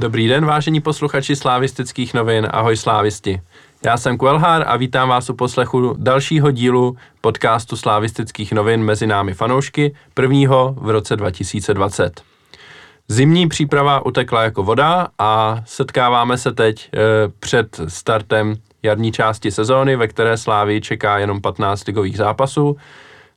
Dobrý den, vážení posluchači slávistických novin, ahoj slávisti. Já jsem Kvelhár a vítám vás u poslechu dalšího dílu podcastu slávistických novin mezi námi fanoušky, prvního v roce 2020. Zimní příprava utekla jako voda a setkáváme se teď e, před startem jarní části sezóny, ve které Slávy čeká jenom 15 ligových zápasů,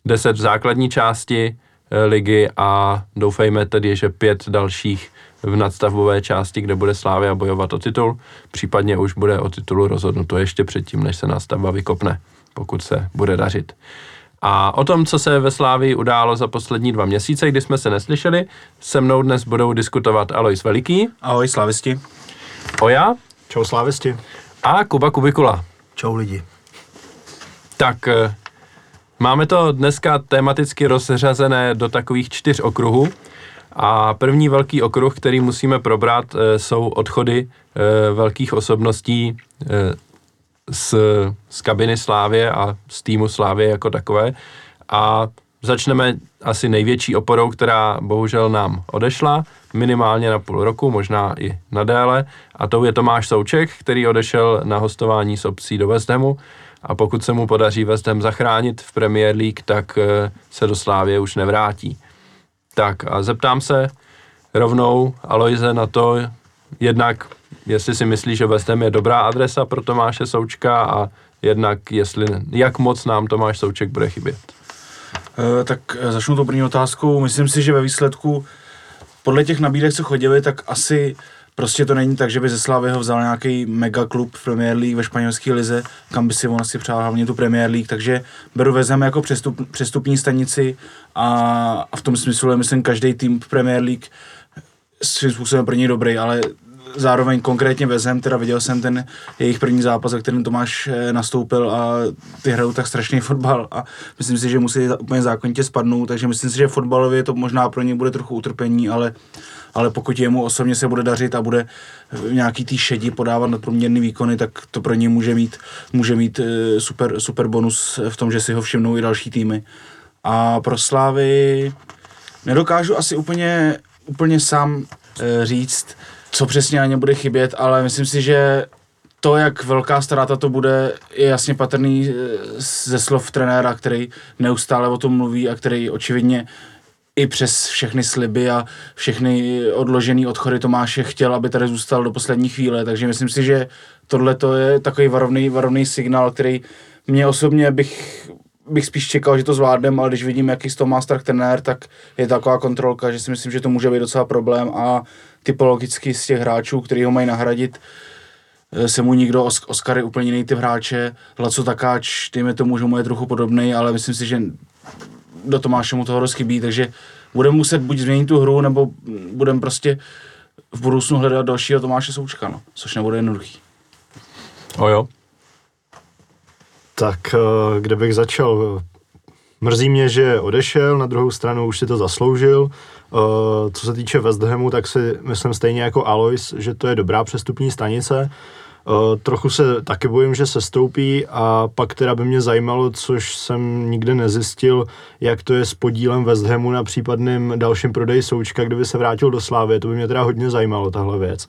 10 v základní části e, ligy a doufejme tedy, že pět dalších v nadstavbové části, kde bude Slávia bojovat o titul, případně už bude o titulu rozhodnuto ještě předtím, než se nadstavba vykopne, pokud se bude dařit. A o tom, co se ve Slávii událo za poslední dva měsíce, kdy jsme se neslyšeli, se mnou dnes budou diskutovat Alois Veliký. Ahoj, slavisti. Oja. Čau, slavisti. A Kuba Kubikula. Čau lidi. Tak eh, máme to dneska tematicky rozřazené do takových čtyř okruhů. A první velký okruh, který musíme probrat, eh, jsou odchody eh, velkých osobností z, z kabiny Slávě a z týmu Slávě jako takové. A začneme asi největší oporou, která bohužel nám odešla, minimálně na půl roku, možná i na déle. A to je Tomáš Souček, který odešel na hostování s obcí do Hamu. A pokud se mu podaří Ham zachránit v Premier League, tak eh, se do Slávě už nevrátí. Tak a zeptám se rovnou Aloise na to, jednak jestli si myslí, že West Ham je dobrá adresa pro Tomáše Součka a jednak jestli, jak moc nám Tomáš Souček bude chybět. E, tak eh, začnu tou první otázkou. Myslím si, že ve výsledku podle těch nabídek, co chodili, tak asi prostě to není tak, že by ze Slávy ho vzal nějaký mega klub v Premier League ve španělské lize, kam by si on asi přál hlavně tu Premier League, takže beru vezem jako přestup, přestupní stanici a, a v tom smyslu je myslím každý tým v Premier League svým způsobem pro něj dobrý, ale zároveň konkrétně vezem, teda viděl jsem ten jejich první zápas, za kterým Tomáš eh, nastoupil a ty hrajou tak strašný fotbal a myslím si, že musí úplně zákonitě spadnout, takže myslím si, že fotbalově to možná pro ně bude trochu utrpení, ale ale pokud jemu osobně se bude dařit a bude v nějaký tý šedi podávat nadprůměrný výkony, tak to pro ně může mít, může mít eh, super, super bonus v tom, že si ho všimnou i další týmy. A pro Slávy nedokážu asi úplně, úplně sám říct, co přesně ani bude chybět, ale myslím si, že to, jak velká ztráta to bude, je jasně patrný eh, ze slov trenéra, který neustále o tom mluví a který očividně i přes všechny sliby a všechny odložené odchody Tomáše chtěl, aby tady zůstal do poslední chvíle, takže myslím si, že tohle to je takový varovný, varovný signál, který mě osobně bych, bych spíš čekal, že to zvládnem, ale když vidím, jaký z toho má strach trenér, tak je taková kontrolka, že si myslím, že to může být docela problém a typologicky z těch hráčů, který ho mají nahradit, eh, se mu nikdo, Oscar je úplně jiný typ hráče, Laco Takáč, dejme tomu, že mu je trochu podobný, ale myslím si, že do Tomáše mu toho dost chybí, takže budeme muset buď změnit tu hru, nebo budeme prostě v budoucnu hledat dalšího Tomáše Součka, no, což nebude jednoduchý. O jo. Tak eh, kde bych začal? Mrzí mě, že odešel, na druhou stranu už si to zasloužil. Eh, co se týče West Hamu, tak si myslím stejně jako Alois, že to je dobrá přestupní stanice. Uh, trochu se taky bojím, že se stoupí a pak teda by mě zajímalo, což jsem nikdy nezjistil, jak to je s podílem West Hamu na případným dalším prodeji Součka, kdyby se vrátil do Slávy. To by mě teda hodně zajímalo, tahle věc.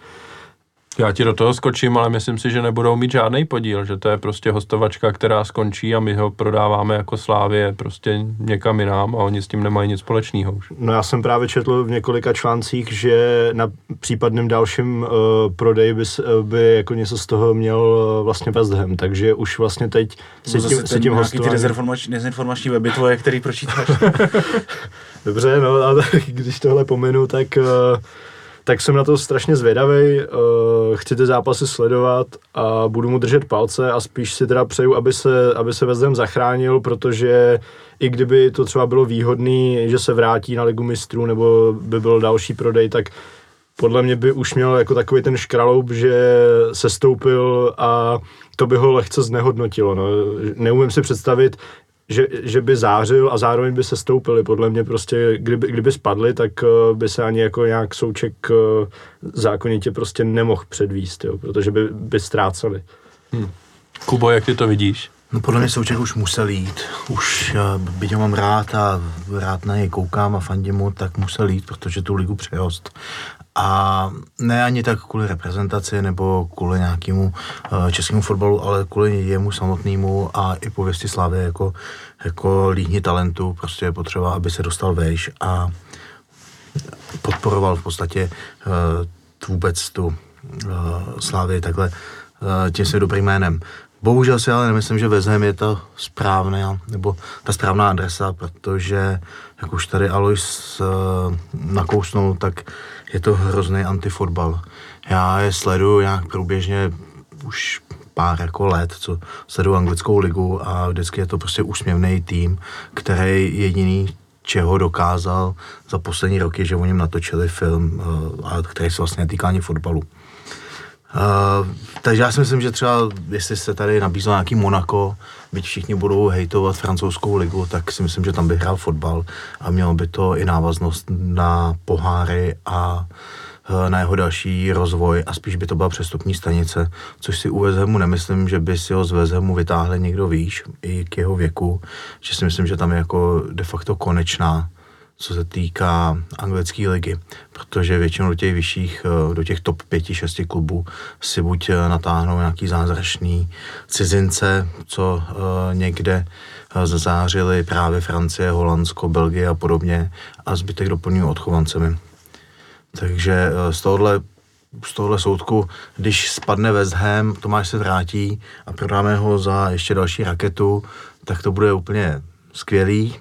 Já ti do toho skočím, ale myslím si, že nebudou mít žádný podíl, že to je prostě hostovačka, která skončí a my ho prodáváme jako Slávě prostě někam jinam a oni s tím nemají nic společného už. No já jsem právě četl v několika článcích, že na případným dalším uh, prodeji by, uh, by jako něco z toho měl uh, vlastně West Ham, takže už vlastně teď se tím, se tím hostování... ty dezinformační, dezinformační weby tvoje, který pročítáš. Dobře, no a když tohle pominu, tak uh, tak jsem na to strašně zvědavý, uh, chci ty zápasy sledovat a budu mu držet palce a spíš si teda přeju, aby se, aby se Vezdem zachránil, protože i kdyby to třeba bylo výhodný, že se vrátí na ligu mistrů nebo by byl další prodej, tak podle mě by už měl jako takový ten škraloup, že se stoupil a to by ho lehce znehodnotilo. No. Neumím si představit, že, že by zářil a zároveň by se stoupili. Podle mě prostě, kdyby, kdyby spadli, tak uh, by se ani jako nějak souček uh, zákonitě prostě nemohl předvíst, jo, protože by, by ztráceli. Hmm. Kubo, jak ty to vidíš? No podle mě Souček už musel jít. Už, eh, byť ho mám rád a rád na něj koukám a fandím mu, tak musel jít, protože tu ligu přerost. A ne ani tak kvůli reprezentaci nebo kvůli nějakému uh, českému fotbalu, ale kvůli jemu samotnému a i pověsti Slávy jako, jako líhni talentu. Prostě je potřeba, aby se dostal vejš a podporoval v podstatě uh, vůbec tu uh, Slávy takhle tím svým dobrým jménem. Bohužel si ale nemyslím, že Vezhem je to správná, nebo ta správná adresa, protože, jak už tady Alois nakousnul, tak je to hrozný antifotbal. Já je sleduju nějak průběžně už pár jako let, co sleduju anglickou ligu a vždycky je to prostě úsměvný tým, který jediný čeho dokázal za poslední roky, že o něm natočili film, uh, který se vlastně netýká ani fotbalu. Uh, takže já si myslím, že třeba, jestli se tady nabízlo nějaký Monako, byť všichni budou hejtovat francouzskou ligu, tak si myslím, že tam by hrál fotbal a mělo by to i návaznost na poháry a uh, na jeho další rozvoj a spíš by to byla přestupní stanice, což si u Vezhemu nemyslím, že by si ho z Vezhemu vytáhli někdo výš, i k jeho věku, že si myslím, že tam je jako de facto konečná co se týká anglické ligy, protože většinou do těch vyšších, eh, do těch top 5-6 klubů si buď eh, natáhnou nějaký zázračný cizince, co uh, někde zazářili právě Francie, Holandsko, Belgie a podobně a zbytek doplňují odchovancemi. Takže z tohohle z tohohle soudku, když spadne West Ham, Tomáš se vrátí a prodáme ho za ještě další raketu, tak to bude úplně skvělý,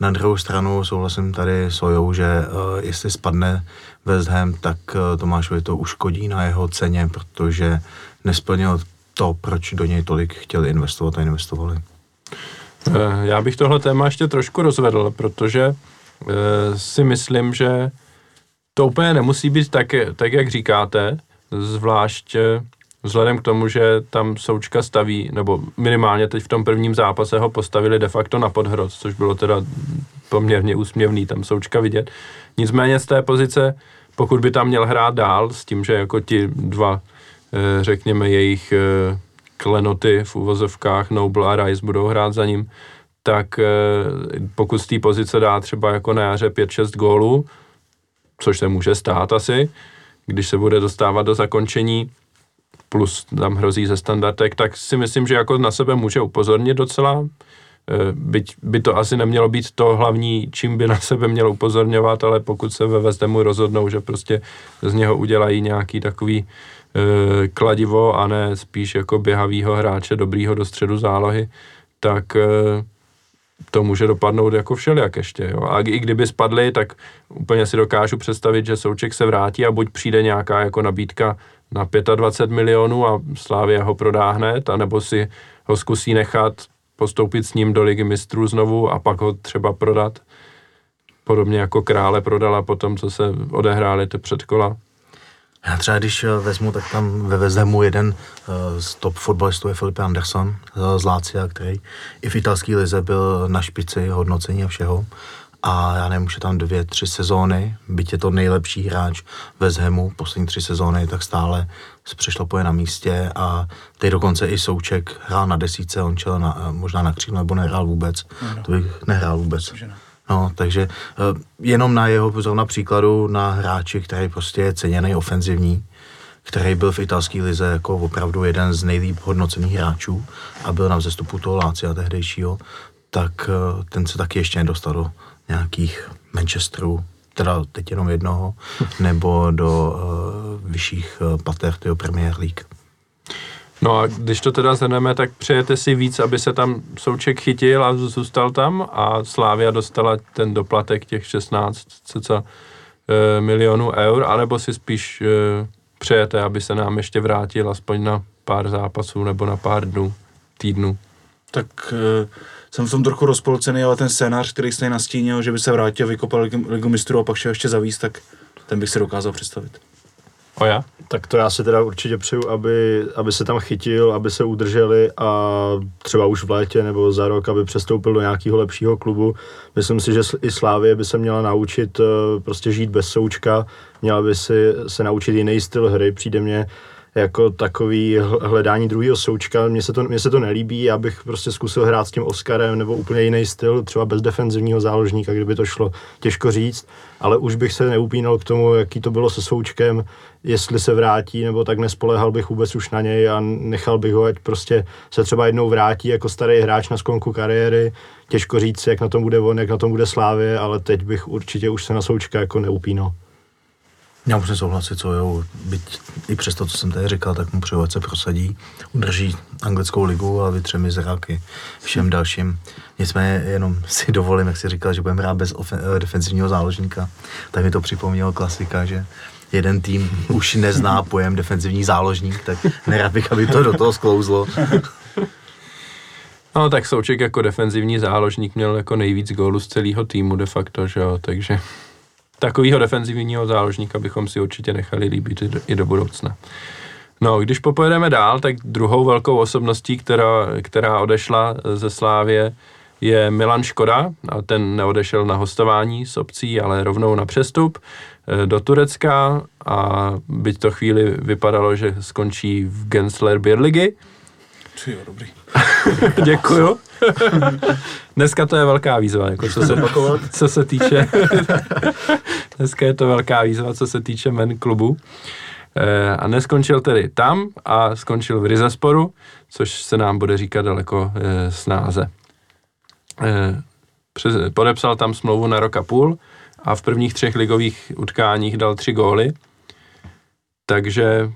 na druhou stranu souhlasím tady s Ojou, že uh, jestli spadne West Ham, tak uh, Tomášovi to uškodí na jeho ceně, protože nesplnil to, proč do něj tolik chtěli investovat a investovali. Eh, já bych tohle téma ještě trošku rozvedl, protože si myslím, že to úplně nemusí být tak, tak jak říkáte, zvlášť vzhledem k tomu, že tam Součka staví, nebo minimálně teď v tom prvním zápase ho postavili de facto na podhroz, což bylo teda poměrně úsměvný tam Součka vidět. Nicméně z té pozice, pokud by tam měl hrát dál, s tím, že jako ti dva, eh, řekněme, jejich eh, klenoty v uvozovkách Noble a Rice budou hrát za ním, tak eh, pokud z té pozice dá třeba jako na jaře 5-6 gólů, což se může stát asi, když se bude dostávat do zakončení, plus tam hrozí ze standardek, tak si myslím, že jako na sebe může upozornit docela. Eh, byť by to asi nemělo být to hlavní, čím by na sebe měl upozorňovat, ale pokud se ve Vezdemu rozhodnou, že prostě z něho udělají nějaký takový e, kladivo a ne spíš jako běhavýho hráče, dobrýho do středu zálohy, tak e, to může dopadnout jako všelijak ještě. Jo. A i kdyby spadli, tak úplně si dokážu představit, že Souček se vrátí a buď přijde nějaká jako nabídka na 25 milionů a Slávě ho prodá hned, anebo si ho zkusí nechat postoupit s ním do ligy mistrů znovu a pak ho třeba prodat. Podobně jako krále prodala po tom, co se odehrály ty předkola. Já třeba když eh, vezmu, tak tam ve Vezemu jeden uh, z top fotbalistů je Filipe Anderson uh, z Lácia, který i v italské lize byl na špici hodnocení a všeho a já nevím, už je tam dvě, tři sezóny, byť je to nejlepší hráč ve Zhemu, poslední tři sezóny, tak stále se přešlo poje na místě a teď dokonce i Souček hrál na desíce, on čel na, možná na křídlo, nebo nehrál vůbec, no. to bych nehrál vůbec. No, takže uh, jenom na jeho zrovna příkladu na hráči, který prostě je ceněný ofenzivní, který byl v italské lize jako opravdu jeden z nejlíp hodnocených hráčů a byl na vzestupu toho Lácia tehdejšího, tak uh, ten se taky ještě nedostal do nějakých Manchesterů, teda teď jenom jednoho, nebo do uh, vyšších uh, pater tyho Premier League. No a když to teda zhrneme, tak přejete si víc, aby se tam Souček chytil a zůstal tam a Slávia dostala ten doplatek těch 16 cca e, milionů eur, anebo si spíš e, přejete, aby se nám ještě vrátil aspoň na pár zápasů nebo na pár dnů, týdnů? Tak e, jsem v tom trochu rozpolcený, ale ten scénář, který jste nastínil, že by se vrátil, vykopal ligu mistrů a pak šel ještě zavíc, tak ten bych si dokázal představit. O já? Tak to já si teda určitě přeju, aby, aby se tam chytil, aby se udrželi a třeba už v létě nebo za rok, aby přestoupil do nějakého lepšího klubu. Myslím si, že i Slávě by se měla naučit eh, prostě žít bez součka, měla by si se naučit jiný styl hry. Přijde mně, jako takový hledání druhého součka. Mně se, to, mně se to nelíbí, já bych prostě zkusil hrát s tím Oskarem nebo úplně jiný styl, třeba bez defenzivního záložníka, kdyby to šlo, těžko říct, ale už bych se neupínal k tomu, jaký to bylo se součkem, jestli se vrátí, nebo tak nespolehal bych vůbec už na něj a nechal bych ho, ať prostě se třeba jednou vrátí jako starý hráč na skonku kariéry. Těžko říct, jak na tom bude on, jak na tom bude Slávě, ale teď bych určitě už se na součka jako neupínal. Já musím souhlasit, co jo, byť i přes to, co jsem tady říkal, tak mu přeju, se prosadí, udrží anglickou ligu a vytře mi zráky všem dalším. Nicméně jenom si dovolím, jak si říkal, že budeme hrát bez ofen- defenzivního záložníka, tak mi to připomnělo klasika, že jeden tým už nezná pojem defenzivní záložník, tak nerad bych, aby to do toho sklouzlo. No tak Souček jako defenzivní záložník měl jako nejvíc gólů z celého týmu de facto, že jo, takže takového defenzivního záložníka bychom si určitě nechali líbit i do, budoucna. No, když popojedeme dál, tak druhou velkou osobností, která, která odešla ze Slávě, je Milan Škoda a ten neodešel na hostování s obcí, ale rovnou na přestup eh, do Turecka a byť to chvíli vypadalo, že skončí v Gensler Birligy. Ty jo, dobrý. Děkuju. Dneska to je velká výzva, jako co, se, co se týče, dneska je to velká výzva, co se týče men klubu. E, a neskončil tedy tam a skončil v Rizasporu, což se nám bude říkat daleko e, snáze. E, přes, podepsal tam smlouvu na rok a půl a v prvních třech ligových utkáních dal tři góly. Takže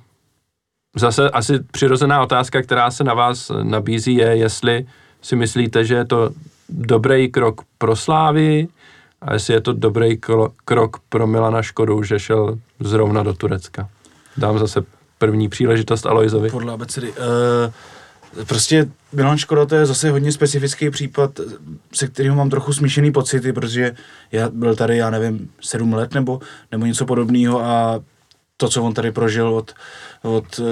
zase asi přirozená otázka, která se na vás nabízí, je, jestli si myslíte, že je to dobrý krok pro Slávy a jestli je to dobrý krok pro Milana Škodu, že šel zrovna do Turecka. Dám zase první příležitost Alojzovi. Podle abecedy. Uh, prostě Milan Škoda to je zase hodně specifický případ, se kterým mám trochu smíšený pocity, protože já byl tady, já nevím, sedm let nebo, nebo něco podobného a to, co on tady prožil od, od uh,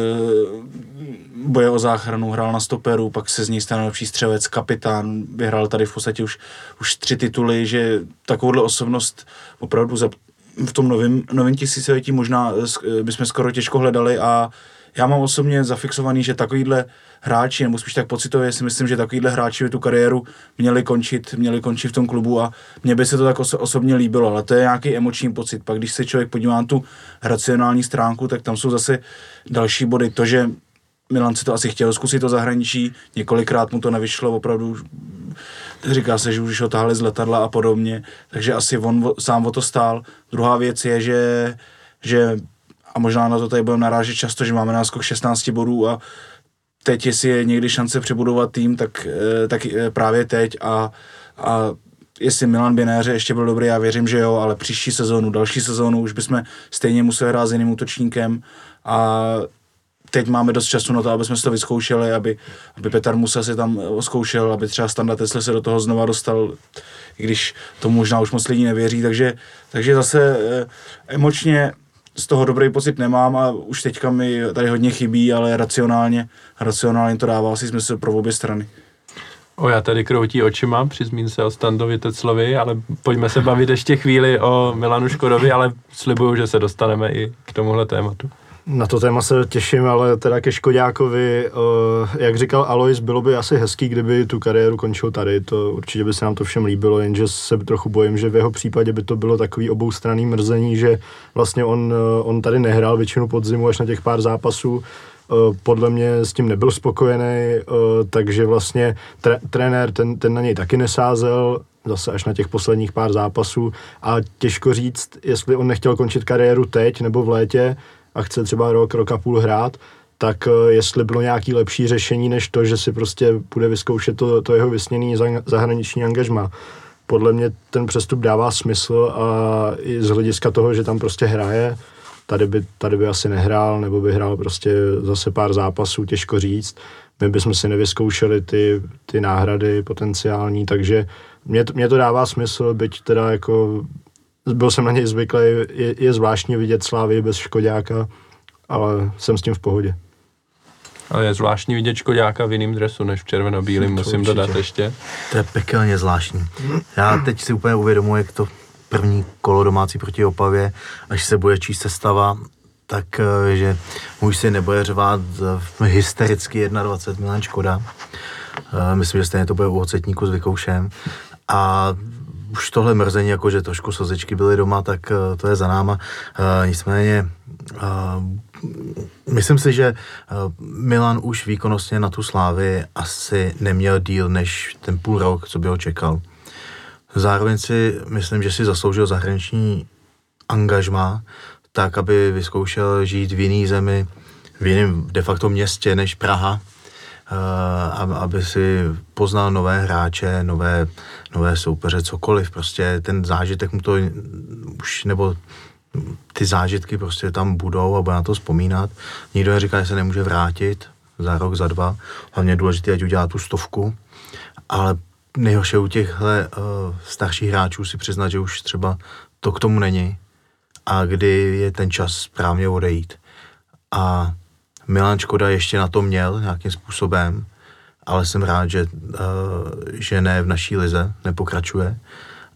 boje o záchranu, hrál na stoperu, pak se z něj stal nejlepší střelec, kapitán, vyhrál tady v podstatě už, už tři tituly, že takovouhle osobnost opravdu za, v tom novém, tisíciletí možná eh, bychom skoro těžko hledali a já mám osobně zafixovaný, že takovýhle hráči, nebo spíš tak pocitově si myslím, že takovýhle hráči by tu kariéru měli končit, měli končit v tom klubu a mně by se to tak oso- osobně líbilo, ale to je nějaký emoční pocit. Pak když se člověk podívá na tu racionální stránku, tak tam jsou zase další body. To, že Milan si to asi chtěl zkusit to zahraničí, několikrát mu to nevyšlo, opravdu říká se, že už ho tahali z letadla a podobně, takže asi on sám o to stál. Druhá věc je, že, že a možná na to tady budeme narážet často, že máme náskok 16 bodů a teď, jestli je někdy šance přebudovat tým, tak, eh, tak eh, právě teď. A, a jestli Milan Běnéře ještě byl dobrý, já věřím, že jo, ale příští sezónu, další sezónu už bychom stejně museli hrát s jiným útočníkem. A teď máme dost času na to, aby jsme si to vyzkoušeli, aby, aby Petr Musa si tam zkoušel, aby třeba Standa Tesla se do toho znova dostal, i když to možná už moc lidí nevěří, takže, takže zase eh, emočně z toho dobrý pocit nemám a už teďka mi tady hodně chybí, ale racionálně, racionálně to dává asi smysl pro obě strany. O, já tady kroutí očima při zmínce o Standovi Teclovi, ale pojďme se bavit ještě chvíli o Milanu Škodovi, ale slibuju, že se dostaneme i k tomuhle tématu. Na to téma se těším, ale teda ke Škodákovi, uh, jak říkal Alois, bylo by asi hezký, kdyby tu kariéru končil tady, to určitě by se nám to všem líbilo, jenže se trochu bojím, že v jeho případě by to bylo takový oboustranný mrzení, že vlastně on, uh, on tady nehrál většinu podzimu až na těch pár zápasů, uh, podle mě s tím nebyl spokojený, takže vlastně tre, trenér ten, ten na něj taky nesázel, zase až na těch posledních pár zápasů. A těžko říct, jestli on nechtěl končit kariéru teď nebo v létě, a chce třeba rok, rok a půl hrát, tak eh, jestli bylo nějaký lepší řešení, než to, že si prostě bude vyzkoušet to, to jeho vysněný zahraniční angažma. Podle mě ten přestup dává smysl a i z hlediska toho, že tam prostě hraje, tady by, tady by asi nehrál, nebo by hrál prostě zase pár zápasů, těžko říct. My bychom si nevyzkoušeli ty, ty náhrady potenciální, takže mě to, mě to dává smysl, byť teda jako byl jsem na něj zvyklý, je, je zvláštní vidět Slávy bez Škodáka, ale jsem s tím v pohodě. Ale je zvláštní vidět Škodáka v jiném dresu než v červeno-bílém, musím určitě. dodat ještě. To je pekelně zvláštní. Já teď si úplně uvědomuji, jak to první kolo domácí proti Opavě, až se bude číst sestava, tak eh, že můj syn nebude řvát eh, hystericky 21 Milan Škoda. Eh, Myslím, že stejně to bude u ocetníku s vykoušem. A už tohle mrzení, jako že trošku slzičky byly doma, tak eh, to je za náma. Eh, Nicméně eh, myslím si, že Milan už výkonnostně na tu slávy asi neměl díl než ten půl rok, co by ho čekal. Zároveň si myslím, že si zasloužil zahraniční angažma, tak, aby vyzkoušel žít v jiné zemi, v jiném de facto městě než Praha, aby si poznal nové hráče, nové, nové soupeře, cokoliv. Prostě ten zážitek mu to už, nebo ty zážitky prostě tam budou a bude na to vzpomínat. Nikdo neříká, že se nemůže vrátit za rok, za dva. Hlavně je důležité, ať udělá tu stovku. Ale nejhorší u těchto uh, starších hráčů si přiznat, že už třeba to k tomu není a kdy je ten čas správně odejít. A Milan Škoda ještě na to měl nějakým způsobem, ale jsem rád, že, uh, že ne v naší lize, nepokračuje.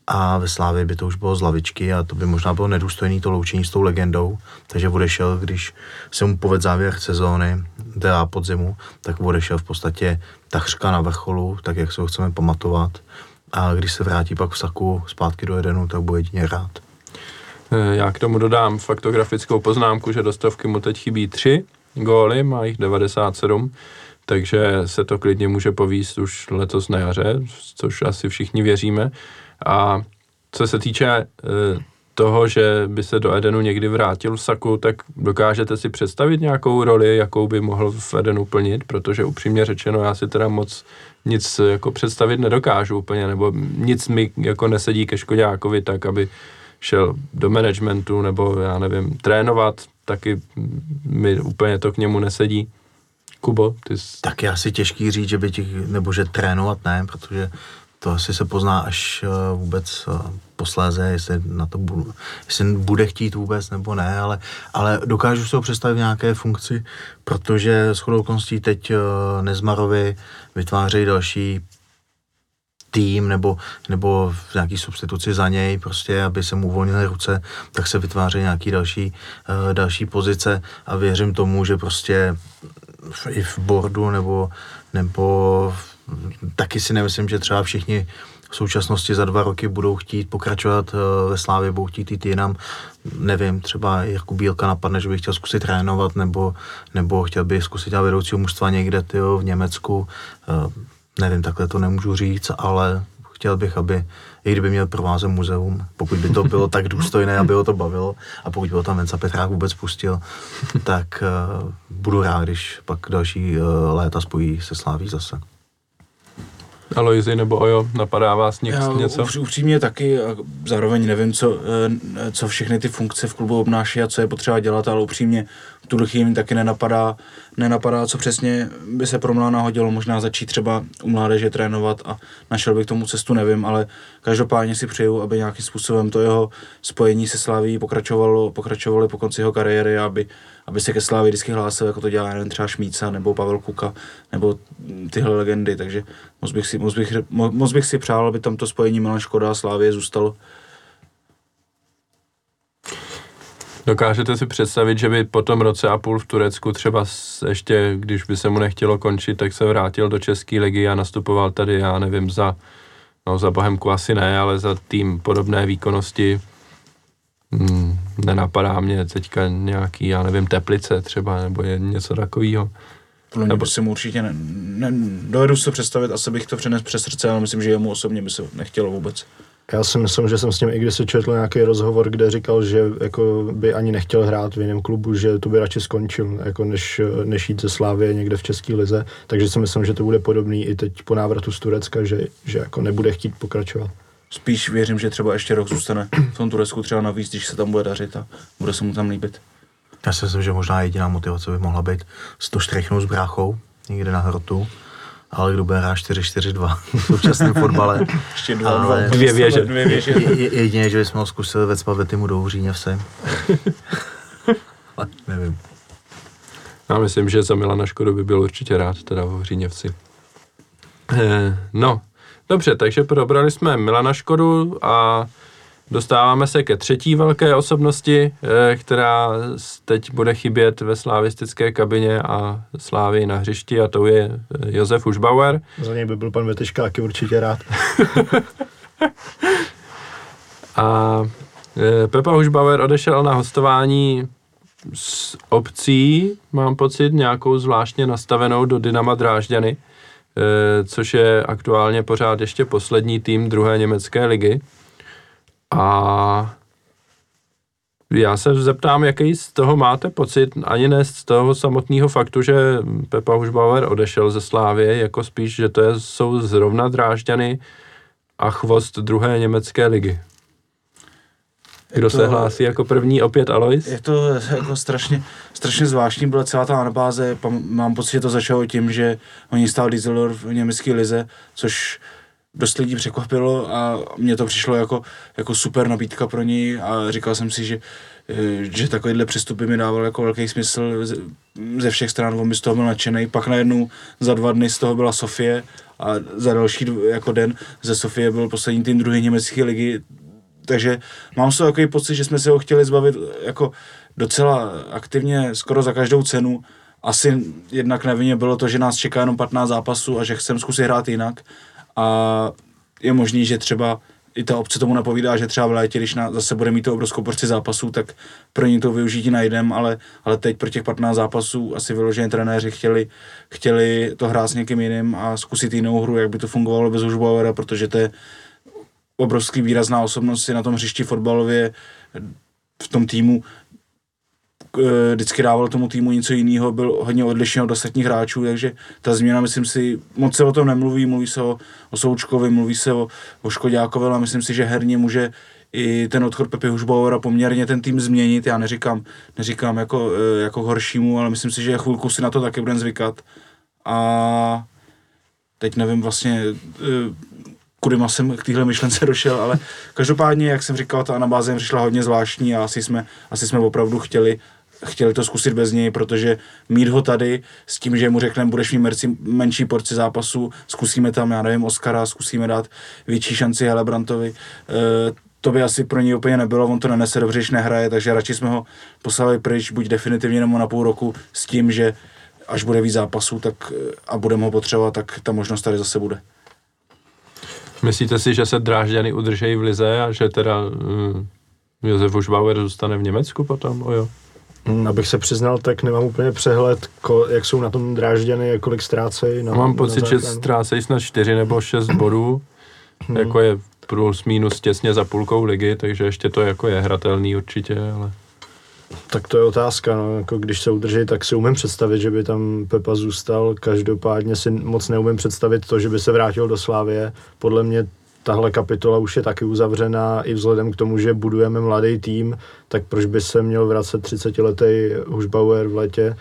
A ve Slávě by to už bylo z lavičky a to by možná bylo nedůstojné to loučení s tou legendou, takže odešel, když se mu poved závěr sezóny, teda podzimu, tak odešel v podstatě takřka na vrcholu, tak jak se ho chceme pamatovat. A když se vrátí pak v saku zpátky do Edenu, tak bude jedině rád. Eh, Já k tomu dodám faktografickou poznámku, že do stovky mu teď chybí tři góly, má jich 97, takže se to klidně může povíst už letos na jaře, což asi všichni věříme. A co se týče eh, toho, že by se do Edenu někdy vrátil Saku, tak dokážete si představit nějakou roli, jakou by mohl v Edenu plnit, protože upřímně řečeno, já si teda moc nic jako představit nedokážu úplně, nebo nic mi jako nesedí ke Škodákovi tak, aby šel do managementu nebo já nevím, trénovat, taky mi úplně to k němu nesedí. Kubo, ty jsi... Tak je asi těžký říct, že by těch, nebo že trénovat ne, protože to asi se pozná až uh, vůbec uh, posléze, jestli na to budu, jestli bude chtít vůbec nebo ne, ale, ale dokážu si ho představit v nějaké funkci, protože s chodou teď uh, Nezmarovi vytvářejí další tým nebo, nebo v nějaký substituci za něj, prostě, aby se mu uvolnily ruce, tak se vytváří nějaký další, uh, další pozice a věřím tomu, že prostě i v boardu nebo, nebo taky si nemyslím, že třeba všichni v současnosti za dva roky budou chtít pokračovat eh, ve Slávě, budou chtít jít jinam. Nevím, třeba Jirku Bílka napadne, že by chtěl zkusit trénovat, nebo, nebo chtěl by zkusit dělat vedoucího mužstva někde tyjo, v Německu. Nevím, takhle to nemůžu říct, ale chtěl bych, aby, i kdyby měl provázet muzeum, pokud by to bylo tak důstojné, aby ho to bavilo, a pokud by ho tam Venca Petrák vůbec pustil, tak uh, budu rád, když pak další uh, léta spojí se Sláví zase. Aloizi nebo Ojo, napadá vás něk, Já něco? upř- upřímně taky, a zároveň nevím, co, eh, co všechny ty funkce v klubu obnáší a co je potřeba dělat, ale upřímně v tuhle chvíli taky nenapadá, nenapadá, co přesně by se pro Milana hodilo, možná začít třeba u mládeže trénovat a našel bych tomu cestu, nevím, ale každopádně si přeju, aby nějakým způsobem to jeho spojení se Slaví pokračovalo, pokračovalo po konci jeho kariéry, aby, aby se ke Slávě vždycky hlásil, jako to dělá nevím, třeba Šmíca nebo Pavel Kuka nebo tyhle legendy, takže moc bych si, moc bych, mo- moc bych si přál, aby tam to spojení Milan Škoda a Slávě zůstalo. Dokážete si představit, že by po tom roce a půl v Turecku třeba ještě, když by se mu nechtělo končit, tak se vrátil do České ligy a nastupoval tady, já nevím, za, no za Bohemku asi ne, ale za tým podobné výkonnosti. Hmm, nenapadá mě teďka nějaký, já nevím, Teplice třeba, nebo je něco takového. Podle mě Nebo- se mu určitě ne, ne, dovedu si to představit, asi bych to přenesl přes srdce, ale myslím, že jemu osobně by se nechtělo vůbec. Já si myslím, že jsem s ním i když si četl nějaký rozhovor, kde říkal, že jako by ani nechtěl hrát v jiném klubu, že to by radši skončil, jako než, než jít ze Slávě někde v České lize. Takže si myslím, že to bude podobný i teď po návratu z Turecka, že, že jako nebude chtít pokračovat. Spíš věřím, že třeba ještě rok zůstane v tom Turecku třeba navíc, když se tam bude dařit a bude se mu tam líbit. Já si myslím, že možná jediná motivace by mohla být s to štrechnout s bráchou někde na hrotu, ale kdo bude hrát 4-4-2 v současném fotbale. Ještě dva, Ale- dva, Dvě věže. Dvě věže. Je- je- Jedině, že bychom ho zkusili ve Cpavetimu do Hříněvse. Ale nevím. Já myslím, že za Milana Škodu by byl určitě rád, teda v Hříněvci. Eh, no, dobře, takže probrali jsme Milana Škodu a dostáváme se ke třetí velké osobnosti, eh, která teď bude chybět ve slavistické kabině a slávy na hřišti a to je eh, Josef Užbauer. Za něj by byl pan Veteška taky určitě rád. A e, Pepa Hušbauer odešel na hostování s obcí, mám pocit, nějakou zvláštně nastavenou do Dynama Drážďany, což je aktuálně pořád ještě poslední tým druhé německé ligy. A já se zeptám, jaký z toho máte pocit, ani ne z toho samotného faktu, že Pepa Hušbauer odešel ze Slávie, jako spíš, že to je, jsou zrovna Drážďany a chvost druhé německé ligy. Kdo to- se hlásí jako první? Opět Alois? Je to jako strašně, strašně zvláštní, byla celá ta anabáze, mám pocit, že to začalo tím, že oni stál Düsseldorf v německé lize, což dost lidí překvapilo a mně to přišlo jako, jako super nabídka pro něj a říkal jsem si, že, eh, že takovýhle přestupy mi dával jako velký smysl ze- všech stran, on by z toho byl nadšený, pak najednou za dva dny z toho byla Sofie a za další jako den ze Sofie byl poslední tým druhé německé ligy, takže mám z toho takový pocit, že jsme se ho chtěli zbavit jako docela aktivně, skoro za každou cenu. Asi jednak nevinně bylo to, že nás čeká jenom 15 zápasů a že chceme zkusit hrát jinak. A je možný, že třeba i ta obce tomu napovídá, že třeba v létě, když na, zase bude mít tu obrovskou porci zápasů, tak pro ní to využití najdem, ale, ale teď pro těch 15 zápasů asi vyloženě trenéři chtěli, chtěli to hrát s někým jiným a zkusit jinou hru, jak by to fungovalo bez Užbauera, protože to je obrovský výrazná osobnost je na tom hřišti fotbalově v tom týmu vždycky dával tomu týmu něco jiného, byl hodně odlišný od ostatních hráčů, takže ta změna, myslím si, moc se o tom nemluví, mluví se o, o Součkovi, mluví se o, o Škodákovi, ale myslím si, že herně může i ten odchod Pepy Hušbauera poměrně ten tým změnit, já neříkám, neříkám jako, eh, jako horšímu, ale myslím si, že chvilku si na to taky budeme zvykat. A teď nevím vlastně, eh, kudyma jsem k téhle myšlence došel, ale každopádně, jak jsem říkal, ta anabáze přišla hodně zvláštní a asi jsme, asi jsme opravdu chtěli, chtěli to zkusit bez něj, protože mít ho tady s tím, že mu řekneme, budeš mít merci, menší porci zápasu, zkusíme tam, já nevím, Oscara, zkusíme dát větší šanci Helebrantovi, e, to by asi pro něj úplně nebylo, on to nenese dobře, když nehraje, takže radši jsme ho poslali pryč, buď definitivně nebo na půl roku, s tím, že až bude víc zápasů tak, eh, a budeme ho potřebovat, tak ta možnost tady zase bude. Myslíte si, že se Drážďany udržejí v lize a že teda uh, Josef Užbauer zůstane v Německu potom? O Abych se přiznal, tak nemám úplně přehled, ko, jak jsou na tom drážděny a kolik ztrácejí. Na, mám na pocit, že záchranu. ztrácejí snad 4 nebo 6 bodů, Hmm. jako je plus minus těsně za půlkou ligy, takže ještě to jako je hratelný určitě, ale Tak to je otázka, no, jako když se udrží, tak si umím představit, že by tam Pepa zůstal, každopádně si moc neumím představit to, že by se vrátil do Slávie. Podle mě tahle kapitola už je taky uzavřená i vzhledem k tomu, že budujeme mladý tým, tak proč by se měl vracet 30-letý Hušbauer v letě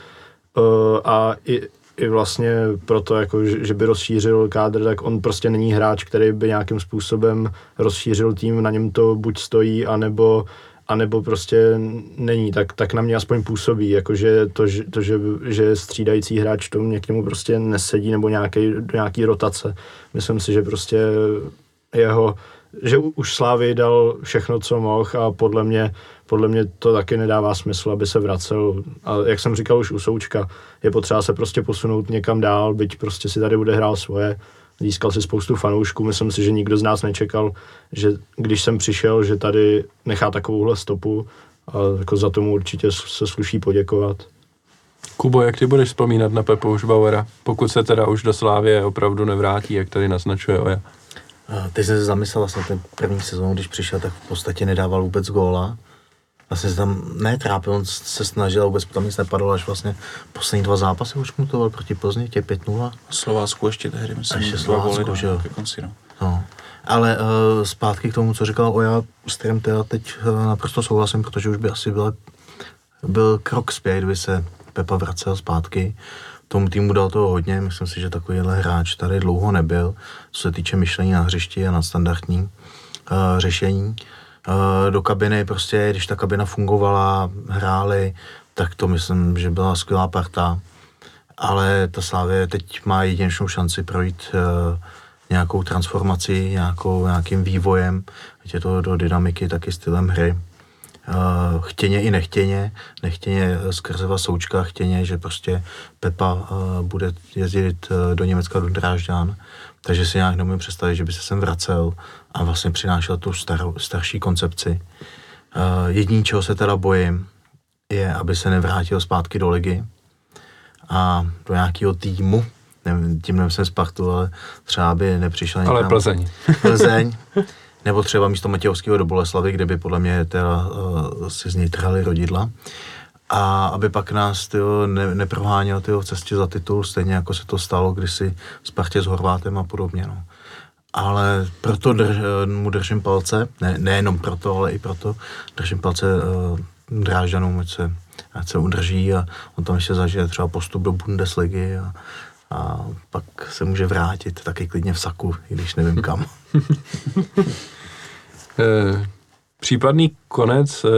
uh, a i, i vlastně proto, jako, že, že by rozšířil kádr, tak on prostě není hráč, který by nějakým způsobem rozšířil tým, na něm to buď stojí, anebo anebo prostě není, tak, tak na mě aspoň působí, jakože to, že, to že, že střídající hráč to mě k němu prostě nesedí nebo nějaký, nějaký rotace. Myslím si, že prostě jeho, že už Slávy dal všechno, co mohl a podle mě, podle mě to taky nedává smysl, aby se vracel. A jak jsem říkal už u Součka, je potřeba se prostě posunout někam dál, byť prostě si tady bude hrál svoje. Získal si spoustu fanoušků, myslím si, že nikdo z nás nečekal, že když jsem přišel, že tady nechá takovouhle stopu a jako za tomu určitě se sluší poděkovat. Kubo, jak ty budeš vzpomínat na Pepu Užbauera, pokud se teda už do Slávie opravdu nevrátí, jak tady naznačuje Oja? Teď jsem se zamyslel vlastně ten první sezónu, když přišel, tak v podstatě nedával vůbec góla. Vlastně se tam netrápil, on se snažil, vůbec tam nic nepadlo, až vlastně poslední dva zápasy už mu to byl proti Plzni, tě 5-0. Slovácku ještě tehdy, myslím, Ještě dal že jo. konci, no. No. Ale uh, zpátky k tomu, co říkal Oja, s kterým teda teď uh, naprosto souhlasím, protože už by asi byl, byl krok zpět, kdyby se Pepa vracel zpátky. Tomu týmu dal toho hodně, myslím si, že takovýhle hráč tady dlouho nebyl, co se týče myšlení na hřišti a na standardní uh, řešení. Uh, do kabiny prostě, když ta kabina fungovala, hráli, tak to myslím, že byla skvělá parta ale ta Slávě teď má jedinečnou šanci projít uh, nějakou transformací, nějakou, nějakým vývojem, ať je to do dynamiky, taky stylem hry. Chtěně i nechtěně, nechtěně skrze součka, chtěně, že prostě Pepa bude jezdit uh, do Německa do Drážďan, takže si nějak nemůžu představit, že by se sem vracel a vlastně přinášel tu star, starší koncepci. Uh, jediný, čeho se teda bojím, je, aby se nevrátil zpátky do ligy a do nějakého týmu, nevím, tím nemyslím Spartu, ale třeba by nepřišel někam. Ale Plzeň. Plzeň, nebo třeba místo Matějovského do Boleslavy, kde by podle mě teda uh, si z něj trhali rodidla. A aby pak nás tyjo, ne, neproháněl tyjo, v cestě za titul, stejně jako se to stalo kdysi Spartě s Horvátem a podobně. No. Ale proto drž, mu držím palce, ne, nejenom proto, ale i proto držím palce uh, Drážďanům, ať se, ať se udrží a on tam ještě zažije třeba postup do Bundesligy a, a pak se může vrátit taky klidně v saku, i když nevím kam. Eh, případný konec eh,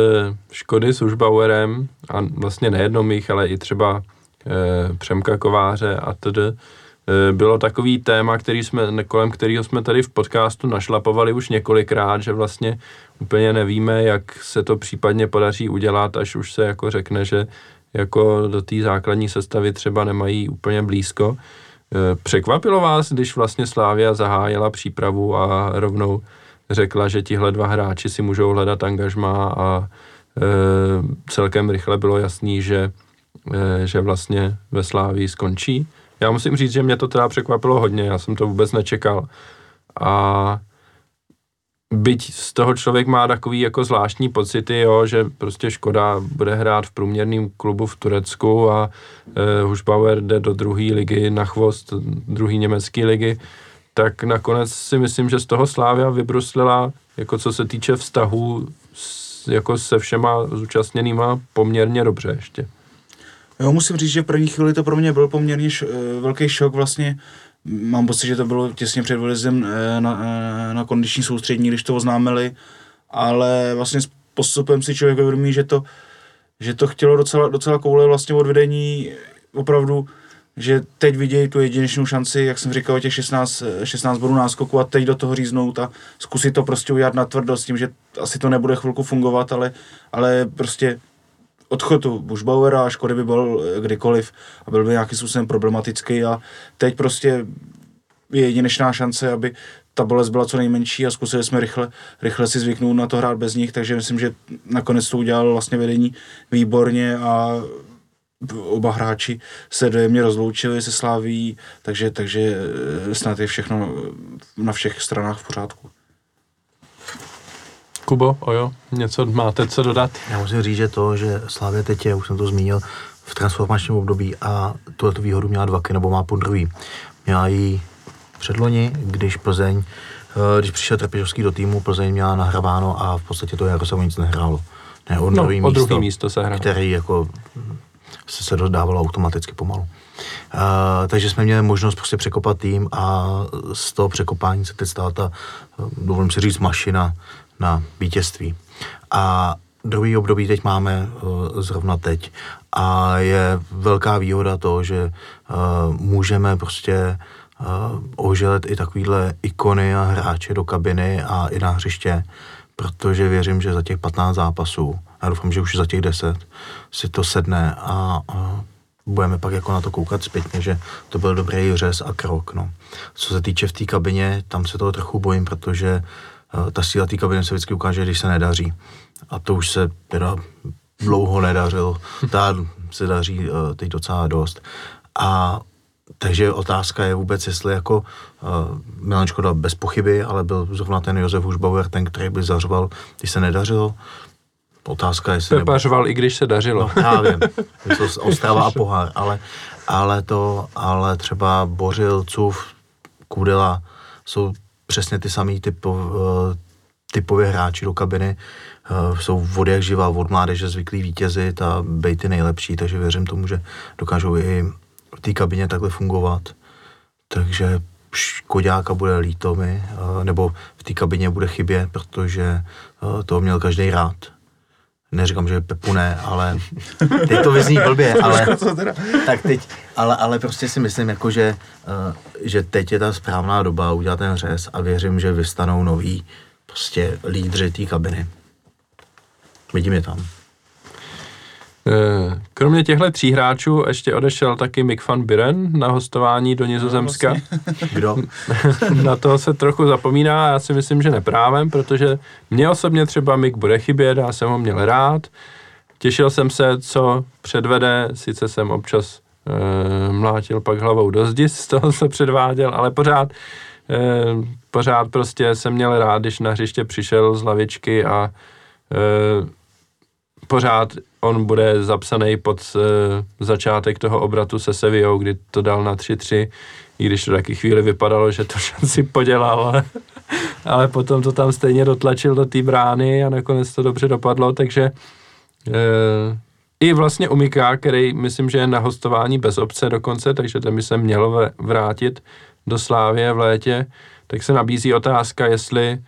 Škody s Užbauerem a vlastně nejednom jich, ale i třeba eh, Přemka Kováře a td. Bylo takový téma, který jsme, kolem kterého jsme tady v podcastu našlapovali už několikrát, že vlastně úplně nevíme, jak se to případně podaří udělat, až už se jako řekne, že jako do té základní sestavy třeba nemají úplně blízko. Překvapilo vás, když vlastně Slávia zahájila přípravu a rovnou řekla, že tihle dva hráči si můžou hledat angažma a e, celkem rychle bylo jasný, že, e, že vlastně ve Slávii skončí. Já musím říct, že mě to teda překvapilo hodně, já jsem to vůbec nečekal. A byť z toho člověk má takový jako zvláštní pocity, jo, že prostě Škoda bude hrát v průměrném klubu v Turecku a e, Hušbauer jde do druhé ligy na chvost druhé německé ligy, tak nakonec si myslím, že z toho Slávia vybruslila, jako co se týče vztahů s, jako se všema zúčastněnýma poměrně dobře ještě. Jo, musím říct, že v první chvíli to pro mě byl poměrně š, eh, velký šok vlastně. Mám pocit, že to bylo těsně před vylezem eh, na, eh, na kondiční soustřední, když to oznámili, ale vlastně s postupem si člověk uvědomí, že to, že to chtělo docela, docela koule vlastně od vedení. Opravdu že teď vidějí tu jedinečnou šanci, jak jsem říkal, těch 16, 16 bodů náskoku a teď do toho říznout a zkusit to prostě udělat na tvrdo s tím, že asi to nebude chvilku fungovat, ale, ale prostě odchod Bushbauera a Škody by byl kdykoliv a byl by nějakým způsobem problematický a teď prostě je jedinečná šance, aby ta bolest byla co nejmenší a zkusili jsme rychle, rychle si zvyknout na to hrát bez nich, takže myslím, že nakonec to udělalo vlastně vedení výborně a oba hráči se dojemně rozloučili se Sláví, takže, takže eh, snad je všechno na všech stranách v pořádku. Kubo, ojo, něco máte co dodat? Já musím říct, že to, že Slávě teď je, už jsem to zmínil, v transformačním období a tuhle výhodu měla dvaky, nebo má po druhý. Měla ji předloni, když Plzeň, eh, když přišel Trpišovský do týmu, Plzeň měla nahráváno a v podstatě to jako se nic nehrálo. Ne, o no, druhý, no, místo, druhý místo se hrálo. Který jako se, se dodávalo automaticky pomalu. Uh, takže jsme měli možnost prostě překopat tým a z toho překopání se teď stala ta, dovolím si říct, mašina na vítězství. A druhý období teď máme uh, zrovna teď a je velká výhoda to, že uh, můžeme prostě uh, oželet i takovýhle ikony a hráče do kabiny a i na hřiště, protože věřím, že za těch 15 zápasů já doufám, že už za těch deset si to sedne a, a budeme pak jako na to koukat zpětně, že to byl dobrý řez a krok. No. Co se týče v té kabině, tam se toho trochu bojím, protože uh, ta síla té kabiny se vždycky ukáže, když se nedaří. A to už se teda dlouho nedařilo. Ta se daří uh, teď docela dost. A takže otázka je vůbec, jestli jako uh, Milan Škoda bez pochyby, ale byl zrovna ten Josef Hušbauer, ten, který by zařval, když se nedařilo, Otázka je, jestli... Pepařoval, nebo... i když se dařilo. No, já vím, je to Ostrava a pohár, ale, ale to, ale třeba Bořil, Cuf, Kudela jsou přesně ty samý typo, eh, typově hráči do kabiny. Eh, jsou od jak živa, od mládeže zvyklí vítězit a být ty nejlepší, takže věřím tomu, že dokážou i v té kabině takhle fungovat. Takže Škodáka bude líto mi, eh, nebo v té kabině bude chybět, protože to měl každý rád neříkám, že Pepu ne, ale teď to vyzní blbě, ale, tak teď, ale, ale prostě si myslím, jako, že, uh, že teď je ta správná doba udělat ten řez a věřím, že vystanou noví prostě lídři té kabiny. Vidím je tam. Eh, Kromě těchto tří hráčů ještě odešel taky Mick van Buren na hostování do Nizozemska. Kdo? na to se trochu zapomíná a já si myslím, že neprávem, protože mě osobně třeba Mick bude chybět, já jsem ho měl rád. Těšil jsem se, co předvede, sice jsem občas e, mlátil pak hlavou do zdi z toho, co předváděl, ale pořád, e, pořád prostě jsem měl rád, když na hřiště přišel z lavičky a e, pořád on bude zapsaný pod e, začátek toho obratu se Sevillou, kdy to dal na 3-3, i když to taky chvíli vypadalo, že to šanci podělal, ale, ale potom to tam stejně dotlačil do té brány a nakonec to dobře dopadlo, takže e, i vlastně Umika, který myslím, že je na hostování bez obce dokonce, takže ten by se měl vr- vrátit do Slávě v létě, tak se nabízí otázka, jestli e,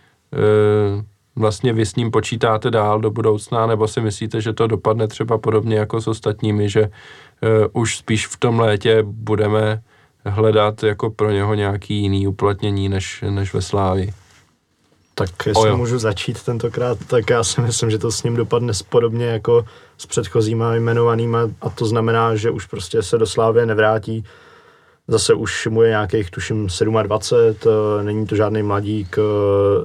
vlastně vy s ním počítáte dál do budoucna, nebo si myslíte, že to dopadne třeba podobně jako s ostatními, že uh, už spíš v tom létě budeme hledat jako pro něho nějaký jiný uplatnění než, než ve Slávi. Tak jestli Ojo. můžu začít tentokrát, tak já si myslím, že to s ním dopadne podobně jako s předchozíma jmenovanýma a to znamená, že už prostě se do Slávě nevrátí. Zase už mu je nějakých, tuším, 27, eh, není to žádný mladík, eh,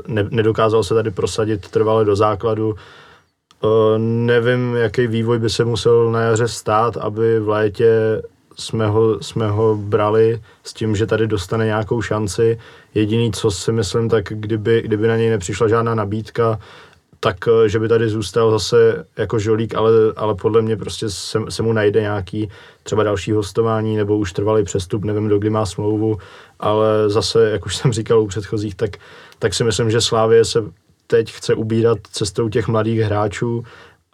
ne, nedokázal se tady prosadit trvale do základu. Eh, Nevím, jaký vývoj by se musel na jaře stát, aby v létě jsme ho, jsme ho brali s tím, že tady dostane nějakou šanci. Jediný, co si myslím, tak kdyby, kdyby na něj nepřišla žádná nabídka, tak eh, že by tady zůstal zase jako žolík, ale, ale podle mě prostě se, se mu najde nějaký třeba další hostování nebo už trvalý přestup, nevím, do kdy má smlouvu, ale zase, jak už jsem říkal u předchozích, tak, tak si myslím, že Slávě se teď chce ubírat cestou těch mladých hráčů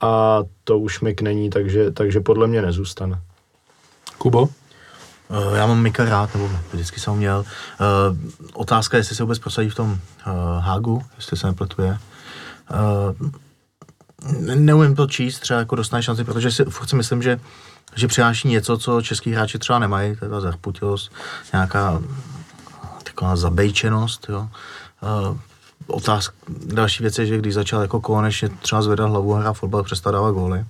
a to už Mik není, takže, takže podle mě nezůstane. Kubo? Uh, já mám Mika rád, nebo vždycky jsem ho měl. Uh, otázka, jestli se vůbec prosadí v tom uh, Hágu, jestli se nepletuje. Uh, neumím to číst, třeba jako dostane šanci, protože si furt si myslím, že, že přináší něco, co český hráči třeba nemají, ta zarputilost, nějaká taková zabejčenost, jo. Uh, otázka, další věc je, že když začal jako konečně třeba zvedat hlavu a hrát fotbal, přestal dávat góly.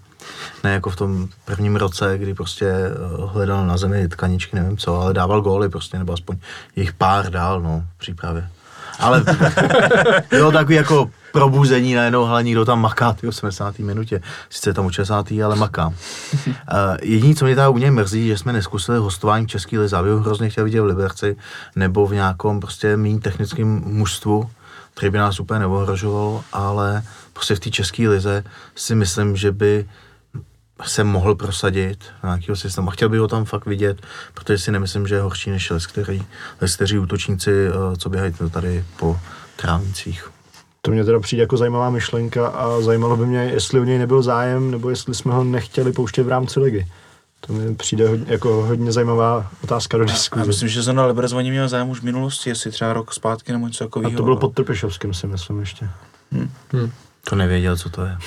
Ne jako v tom prvním roce, kdy prostě eh, hledal na zemi tkaničky, nevím co, ale dával góly prostě, nebo aspoň jich pár dál, no, v přípravě. Ale bylo takový jako probuzení najednou, ale nikdo tam maká ty 80. minutě. Sice je tam u 60. ale maká. Uh, jediný, co mě tady u něj mrzí, že jsme neskusili hostování v České lize. Já bych hrozně chtěl vidět v Liberci nebo v nějakom prostě méně technickém mužstvu, který by nás úplně neohrožoval, ale prostě v té české lize si myslím, že by se mohl prosadit na nějakého systému. A chtěl bych ho tam fakt vidět, protože si nemyslím, že je horší než Lesteří, Lesteří útočníci, eh, co běhají tady po trávnicích. To mě teda přijde jako zajímavá myšlenka a zajímalo by mě, jestli u něj nebyl zájem, nebo jestli jsme ho nechtěli pouštět v rámci ligy. To mi přijde hodně, jako hodně zajímavá otázka do Já diskuze. myslím, že Zona Liberec o ní měl zájem už v minulosti, jestli třeba rok zpátky nebo něco A takového. to bylo pod Trpišovským, si myslím ještě. To nevěděl, co to je.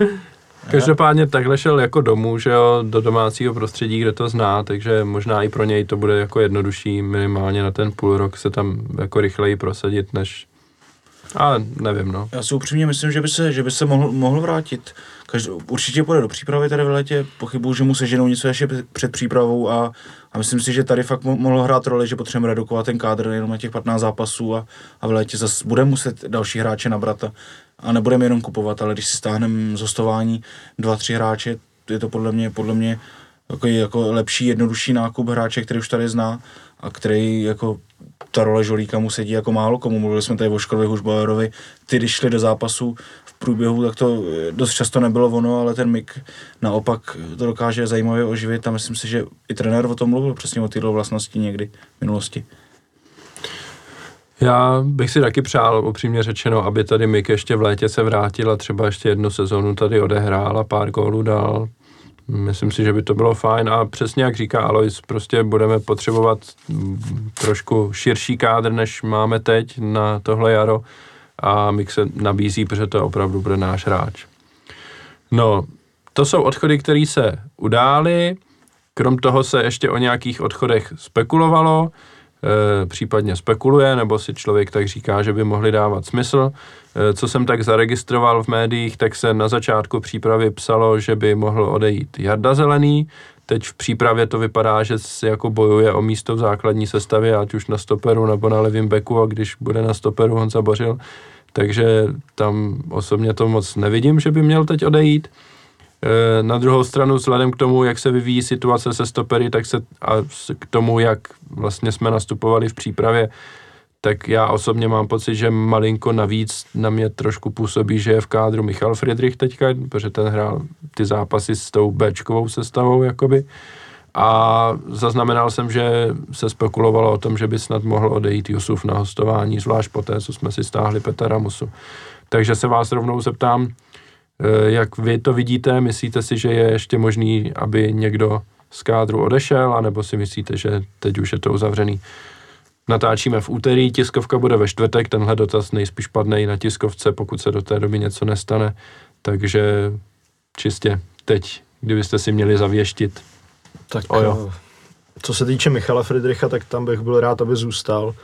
Každopádně takhle šel jako domů, že jo, do domácího prostředí, kde to zná, takže možná i pro něj to bude jako jednodušší minimálně na ten půl rok se tam jako rychleji prosadit, než a nevím, no. Já si upřímně myslím, že by se, že by se mohl, mohl vrátit. Každý, určitě půjde do přípravy tady v létě, pochybuju, že mu seženou něco ještě před přípravou a, a myslím si, že tady fakt mo- mohlo hrát roli, že potřebujeme redukovat ten kádr jenom na těch 15 zápasů a, a v létě zase budeme muset další hráče nabrat a, a nebudeme jenom kupovat, ale když si stáhneme z hostování dva, tři hráče, je to podle mě, podle mě jako, jako lepší, jednodušší nákup hráče, který už tady zná a který jako ta role žolíka mu sedí jako málo komu. Mluvili jsme tady o Škrovi Hušbauerovi, ty když šli do zápasu v průběhu, tak to eh, dost často nebylo ono, ale ten Mik naopak to dokáže zajímavě oživit a myslím si, že i trenér o tom mluvil přesně o této vlastnosti někdy v minulosti. Já bych si taky přál, upřímně řečeno, aby tady Mik ještě v létě se vrátil a třeba ještě jednu sezonu tady odehrál a pár gólů dal. Myslím si, že by to bylo fajn a přesně jak říká Alois, prostě budeme potřebovat trošku širší kádr, než máme teď na tohle jaro a Mik se nabízí, protože to opravdu bude náš hráč. No, to jsou odchody, které se udály. Krom toho se ještě o nějakých odchodech spekulovalo, e, případně spekuluje, nebo si člověk tak říká, že by mohli dávat smysl. E, co jsem tak zaregistroval v médiích, tak se na začátku přípravy psalo, že by mohl odejít Jarda Zelený. Teď v přípravě to vypadá, že se jako bojuje o místo v základní sestavě, ať už na stoperu nebo na levém beku, a když bude na stoperu Honza Bořil, takže tam osobně to moc nevidím, že by měl teď odejít. E, na druhou stranu, vzhledem k tomu, jak se vyvíjí situace se stopery, tak se a k tomu, jak vlastně jsme nastupovali v přípravě, tak já osobně mám pocit, že malinko navíc na mě trošku působí, že je v kádru Michal Friedrich teďka, protože ten hrál ty zápasy s tou Bčkovou sestavou, jakoby. A zaznamenal jsem, že se spekulovalo o tom, že by snad mohl odejít Jusuf na hostování, zvlášť po té, co jsme si stáhli Petra Musu. Takže se vás rovnou zeptám, eh, jak vy to vidíte, myslíte si, že je ještě možný, aby někdo z kádru odešel, anebo si myslíte, že teď už je to uzavřený? Natáčíme v úterý, tiskovka bude ve čtvrtek, tenhle dotaz nejspíš padne i na tiskovce, pokud se do té doby něco nestane, takže čistě teď, kdybyste si měli zavěštit. Tak o jo. co se týče Michala Friedricha, tak tam bych byl rád, aby zůstal,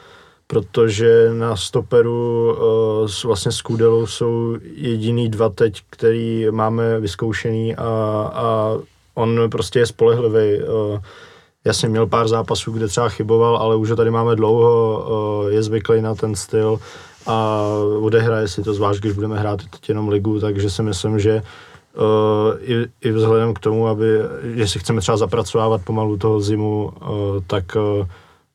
protože na stoperu uh, vlastně s Kudelou jsou jediný dva teď, který máme vyzkoušený a, a on prostě je spolehlivý. Uh, jasně měl pár zápasů, kde třeba chyboval, ale už ho tady máme dlouho, uh, je zvyklý na ten styl a odehraje si to, zvlášť když budeme hrát teď jenom ligu, takže si myslím, že Uh, i, i vzhledem k tomu, aby, že si chceme třeba zapracovávat pomalu toho zimu, uh, tak uh,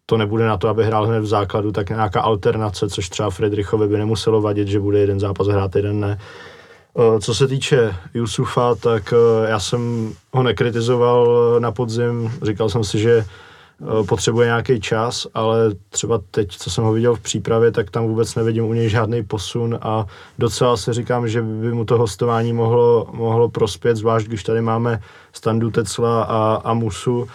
to nebude na to, aby hrál hned v základu, tak nějaká alternace, což třeba Friedrichovi by nemuselo vadit, že bude jeden zápas hrát, jeden ne. Co se týče Jusufa, tak já jsem ho nekritizoval na podzim, říkal jsem si, že Eh, potřebuje nějaký čas, ale třeba teď, co jsem ho viděl v přípravě, tak tam vůbec nevidím u něj žádný posun a docela si říkám, že by mu to hostování mohlo, mohlo prospět, zvlášť když tady máme Standu Tecla a, a Musu,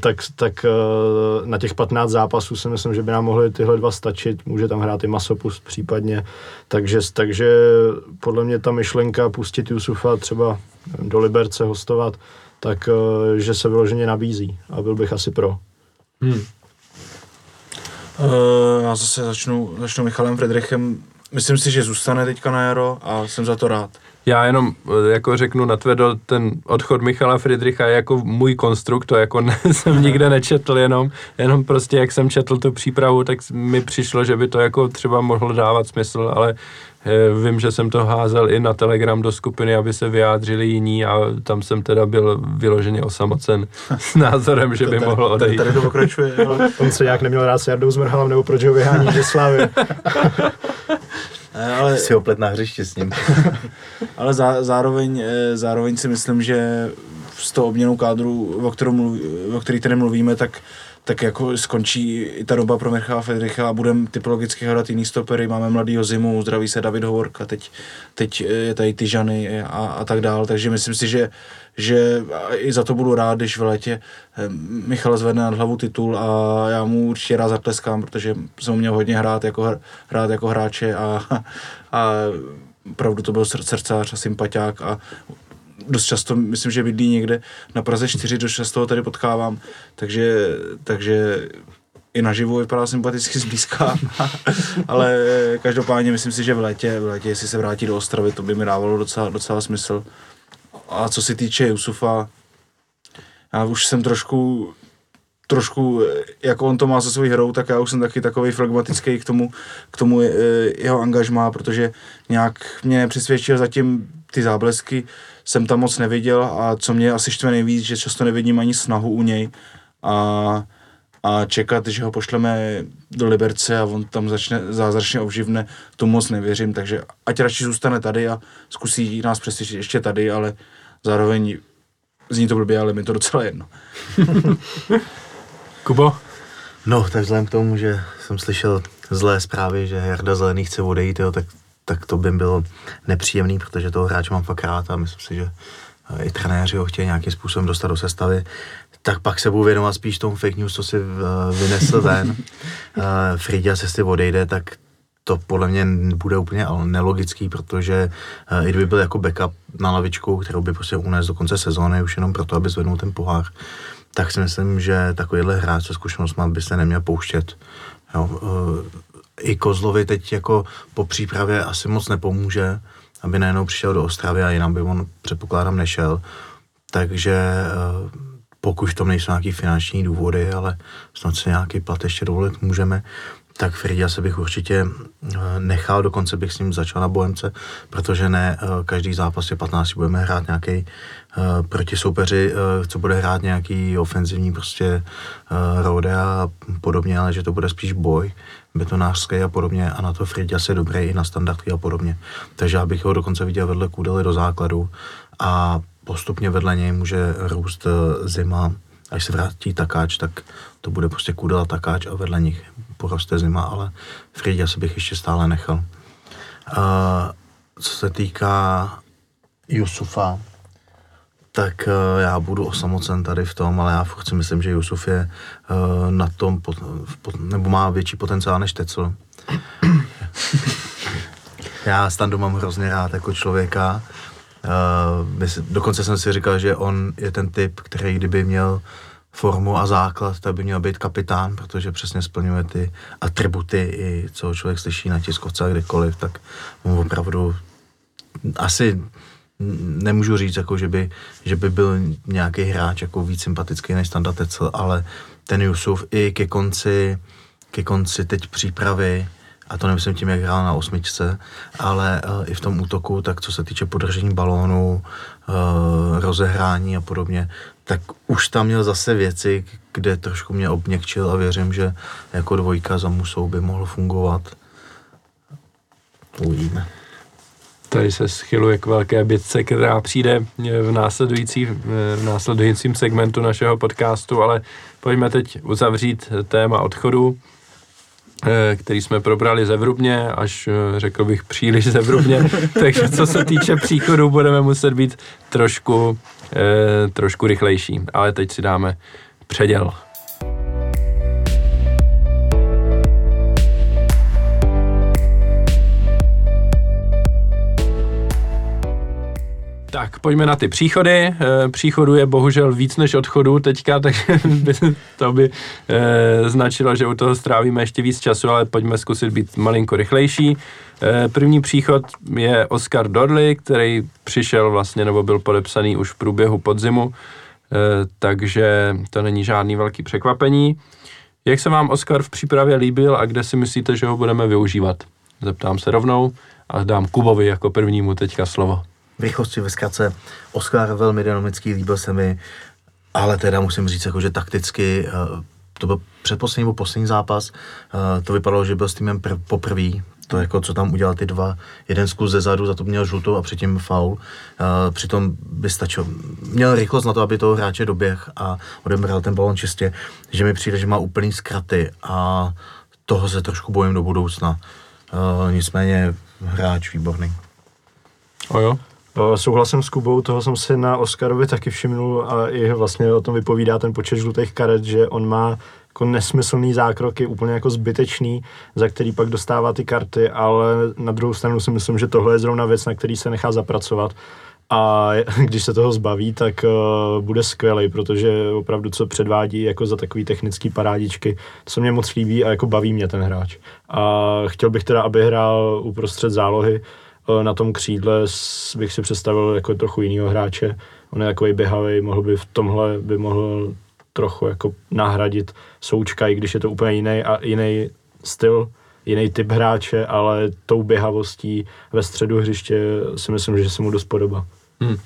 tak, tak uh, na těch 15 zápasů si myslím, že by nám mohly tyhle dva stačit. Může tam hrát i Masopust případně. Takže, takže podle mě ta myšlenka pustit Jusufa třeba do Liberce hostovat, tak eh, že se vyloženě nabízí a byl bych asi pro. Hmm. Uh, já zase začnu, začnu Michalem Friedrichem. Myslím si, že zůstane teďka na jaro a jsem za to rád. Já jenom eh, jako řeknu natvrdo, ten odchod Michala Friedricha je jako můj konstrukt, to jako ne, jsem nikde nečetl, jenom, jenom prostě jak jsem četl tu přípravu, tak mi přišlo, že by to jako třeba mohlo dávat smysl, ale Eh, vím, že jsem to házel i na Telegram do skupiny, aby se vyjádřili jiní a tam jsem teda byl vyloženě osamocen s názorem, že by mohl odejít. Tady to pokračuje. On se nějak neměl rád s Jardou Zmrhalem, nebo proč ho vyhání ze Slávy. ale... Si oplet na hřiště s ním. ale zá, zároveň, eh, zároveň si myslím, že s tou obměnou kádru, o, kterou mluví, o který tady mluvíme, tak tak jako skončí i ta doba pro Michala Fedricha a budeme typologicky hledat jiný stopery. Máme mladýho Zimu, zdraví se David Hovorka, teď, teď je tady Tyžany a, a tak dál, takže myslím si, že, že i za to budu rád, když v létě eh, Michal zvedne nad hlavu titul a já mu určitě rád zatleskám, protože jsem měl hodně hrát jako, hrát jako hráče a, a opravdu to byl srdcář a sympatiák a dost často, myslím, že bydlí někde na Praze 4, dost často ho tady potkávám, takže, takže i naživu vypadá sympaticky zblízka, ale každopádně myslím si, že v létě, v létě, jestli se vrátí do Ostravy, to by mi dávalo docela, docela smysl. A co se týče Jusufa, já už jsem trošku trošku, jako on to má se svou hrou, tak já už jsem taky takový flegmatický k tomu, k tomu jeho angažmá, protože nějak mě přesvědčil zatím ty záblesky, jsem tam moc neviděl a co mě asi štve nejvíc, že často nevidím ani snahu u něj a, a čekat, že ho pošleme do Liberce a on tam začne zázračně obživne, tomu moc nevěřím, takže ať radši zůstane tady a zkusí nás přesvědčit ještě tady, ale zároveň zní to blbě, ale mi to docela jedno. Kubo? No, tak vzhledem k tomu, že jsem slyšel zlé zprávy, že Jarda Zelený chce odejít, jo, tak tak to by bylo nepříjemný, protože toho hráče mám fakt rád a myslím si, že eh, i trenéři ho chtějí nějakým způsobem dostat do sestavy, tak pak se budu věnovat spíš tomu fake news, co si eh, vynesl ven. Eh, Fridia se si odejde, tak to podle mě bude úplně nelogický, protože i kdyby byl jako backup na lavičku, kterou by prostě unesl do konce sezóny, už jenom proto, aby zvednul ten pohár, tak si myslím, že takovýhle hráč se zkušenostmi by se neměl pouštět. Jo, I Kozlovi teď jako po přípravě asi moc nepomůže, aby najednou přišel do Ostravy a jinam by on předpokládám nešel. Takže uh, pokud v tom nejsou nějaký finanční důvody, ale snad si nějaký plat ještě dovolit můžeme, tak Frida se bych určitě eh, nechal, dokonce bych s ním začal na Bohemce, protože ne eh, každý zápas je 15 budeme hrát nějaký uh, proti soupeři, co bude hrát nějaký ofenzivní prostě rode a podobně, ale že to bude spíš boj betonářský a podobně a na to Frida je dobrý i na standardky a podobně. Takže já bych ho dokonce viděl vedle Kůdely do základu a postupně vedle něj může růst zima, až se vrátí takáč, tak to bude prostě Kůdela takáč a vedle nich poroste zima, ale Frida se bych ještě stále nechal. A co se týká Jusufa, tak uh, já budu osamocen tady v tom, ale já furt si myslím, že Jusuf je uh, na tom, pot, pot, nebo má větší potenciál než Tecl. já Standu mám hrozně rád jako člověka. Uh, dokonce jsem si říkal, že on je ten typ, který kdyby měl formu a základ, tak by měl být kapitán, protože přesně splňuje ty atributy, i co člověk slyší na tiskovce a kdekoliv, tak mu opravdu asi nemůžu říct, jako, že, by, že by byl nějaký hráč jako víc sympatický než Standa Tecel, ale ten Jusuf i ke konci, ke konci teď přípravy a to nemyslím tím, jak hrál na osmičce, ale uh, i v tom útoku, tak co se týče podržení balónu, uh, rozehrání a podobně, tak už tam měl zase věci, kde trošku mě obněkčil a věřím, že jako dvojka za Musou by mohl fungovat. Uvidíme. Tady se schyluje k velké bitce, která přijde v, následující, v následujícím segmentu našeho podcastu, ale pojďme teď uzavřít téma odchodu. Eh, který jsme probrali zevrubně, až eh, řekl bych příliš zevrubně, takže co se týče příchodu, budeme muset být trošku, eh, trošku rychlejší, ale teď si dáme předěl. Tak, pojďme na ty příchody. E, příchodu je bohužel víc než odchodu teďka, takže by, to by e, značilo, že u toho strávíme ještě víc času, ale pojďme zkusit být malinko rychlejší. E, první příchod je Oscar Dodley, který přišel vlastně, nebo byl podepsaný už v průběhu podzimu, takže to není žádný velký překvapení. Jak se vám Oscar v přípravě líbil a kde si myslíte, že ho budeme využívat? Zeptám se rovnou a dám Kubovi jako prvnímu teďka slovo v rychlosti ve zkratce. Oscar velmi dynamický, líbil se mi, ale teda musím říct, jako, že takticky eh, to byl předposlední nebo poslední zápas, eh, to vypadalo, že byl s týmem pr- poprvé, to jako, co tam udělal ty dva, jeden zkus ze zadu, za to měl žlutou a předtím faul. Uh, přitom by stačil, měl rychlost na to, aby toho hráče doběh a odebral ten balon čistě, že mi přijde, že má úplný zkraty a toho se trošku bojím do budoucna. Nicméně hráč výborný. O jo? Souhlasím s Kubou, toho jsem si na Oscarovi taky všimnul a i vlastně o tom vypovídá ten počet žlutých karet, že on má jako nesmyslný zákroky, úplně jako zbytečný, za který pak dostává ty karty, ale na druhou stranu si myslím, že tohle je zrovna věc, na který se nechá zapracovat a když se toho zbaví, tak uh, bude skvělý, protože opravdu co předvádí jako za takový technický parádičky, se mě moc líbí a jako baví mě ten hráč. A chtěl bych teda, aby hrál uprostřed zálohy, Eh, na tom křídle bych si představil jako trochu jinýho hráče. On je takový běhavý, mohl by v tomhle by mohl trochu jako nahradit Součka, i když je to úplně jiný a jiný styl, jiný typ hráče, ale tou běhavostí ve středu hřiště si myslím, že se mu dost podobá. Hmm.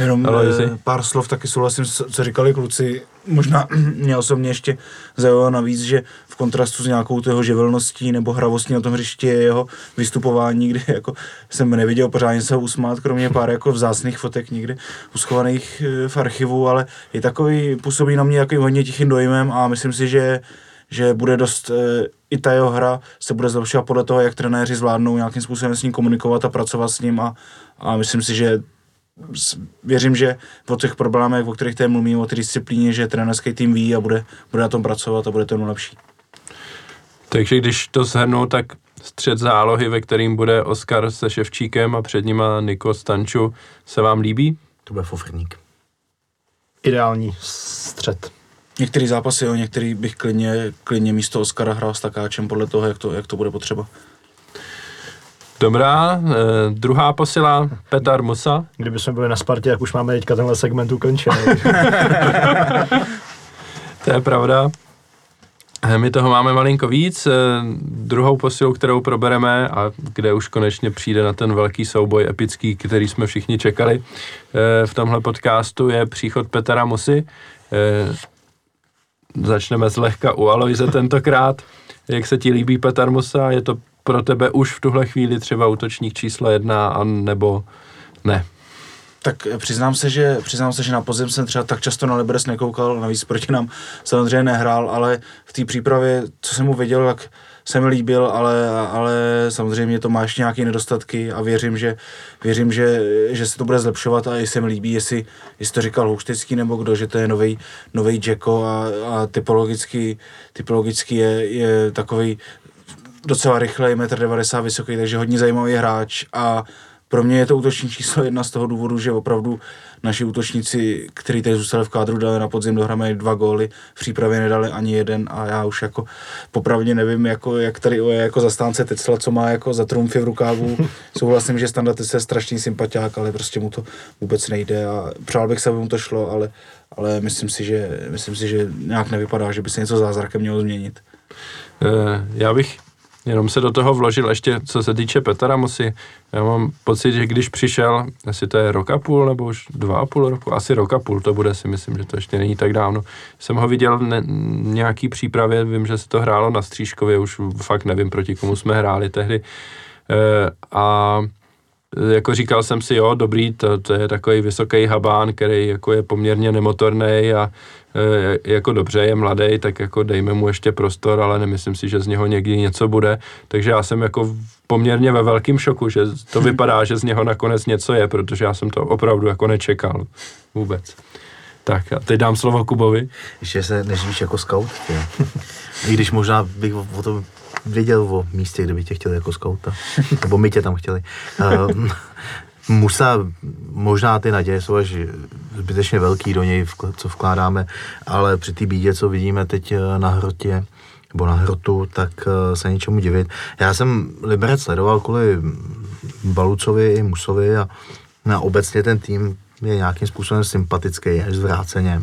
Jenom e, pár slov taky souhlasím, co říkali kluci. Možná mě osobně ještě zajímalo navíc, že v kontrastu s nějakou toho živelností nebo hravostí na tom hřišti je jeho vystupování, kdy jako jsem neviděl pořádně se usmát, kromě pár jako vzácných fotek někdy uschovaných eh, v archivu, ale je takový, působí na mě jako hodně tichým dojmem a myslím si, že že bude dost, e, i ta jeho hra se bude zlepšovat podle toho, jak trenéři zvládnou nějakým způsobem s ním komunikovat a pracovat s ním a, a myslím si, že věřím, že po těch problémech, o kterých tady mluvím, o té disciplíně, že trenérský tým ví a bude, bude na tom pracovat a bude to lepší. Takže když to shrnu, tak střed zálohy, ve kterým bude Oskar se Ševčíkem a před nima Niko Stanču, se vám líbí? To bude fofrník. Ideální střed. Některý zápasy, jo, některý bych klidně, klidně místo Oskara hrál s takáčem podle toho, jak to, jak to bude potřeba. Dobrá, eh, druhá posila Petar Musa. Kdyby jsme byli na Spartě, jak už máme teďka tenhle segment ukončený. To je pravda. Eh, My toho máme malinko víc. Eh, Druhou posilou, kterou probereme a kde už konečně přijde na ten velký souboj epický, který jsme všichni čekali eh, v tomhle podcastu, je příchod Petra Musy. Eh, Začneme zlehka u Aloise tentokrát. Jak se ti líbí Petar Musa? Je to pro tebe už v tuhle chvíli třeba útočník číslo jedna, a nebo ne? Tak přiznám se, že, přiznám se, že na podzim jsem třeba tak často na Liberec nekoukal, navíc proti nám samozřejmě nehrál, ale v té přípravě, co jsem mu viděl, tak se mi líbil, ale, ale samozřejmě to má ještě nějaké nedostatky a věřím, že, věřím, že, že se to bude zlepšovat a i se mi líbí, jestli, jestli to říkal Houštický nebo kdo, že to je nový nový Jacko a, a typologicky, typologicky je, je takový docela rychlej, 1,90 m vysoký, takže hodně zajímavý hráč a pro mě je to útočník číslo jedna z toho důvodu, že opravdu naši útočníci, kteří tady zůstali v kádru, dali na podzim dohromady dva góly, v přípravě nedali ani jeden a já už jako popravdě nevím, jako, jak tady je jako zastánce Tecla, co má jako za trumfy v rukávu. Souhlasím, že Standa Tecla je strašný sympatiák, ale prostě mu to vůbec nejde a přál bych se, aby mu to šlo, ale, ale myslím, si, že, myslím si, že nějak nevypadá, že by se něco zázrakem mělo změnit. Eh, Já bych jenom se do toho vložil ještě, co se týče Petra Musy. Já mám pocit, že když přišel, asi to je rok a půl, nebo už dva a půl roku, asi rok a půl to bude, si myslím, že to ještě není tak dávno. Jsem ho viděl v nějaký přípravě, vím, že se to hrálo na Střížkově, už fakt nevím, proti komu jsme hráli tehdy. Eh, A jako říkal jsem si, jo, dobrý, to, to je takový vysoký habán, který jako je poměrně nemotorný a e, jako dobře, je mladý, tak jako dejme mu ještě prostor, ale nemyslím si, že z něho někdy něco bude. Takže já jsem jako poměrně ve velkém šoku, že to vypadá, že z něho nakonec něco je, protože já jsem to opravdu jako nečekal vůbec. Tak a teď dám slovo Kubovi. Ještě se neživíš jako scout, tě. I když možná bych o, tom věděl o místě, kde by tě chtěli jako skauta. Nebo my tě tam chtěli. Uh, Musa, možná ty naděje jsou až zbytečně velký do něj, co vkládáme, ale při té bídě, co vidíme teď eh, na hrotě, nebo na hrotu, tak eh, se něčemu divit. Já jsem Liberec sledoval kvůli Balucovi i Musovi a na obecně ten tým je nějakým způsobem sympatický, až zvráceně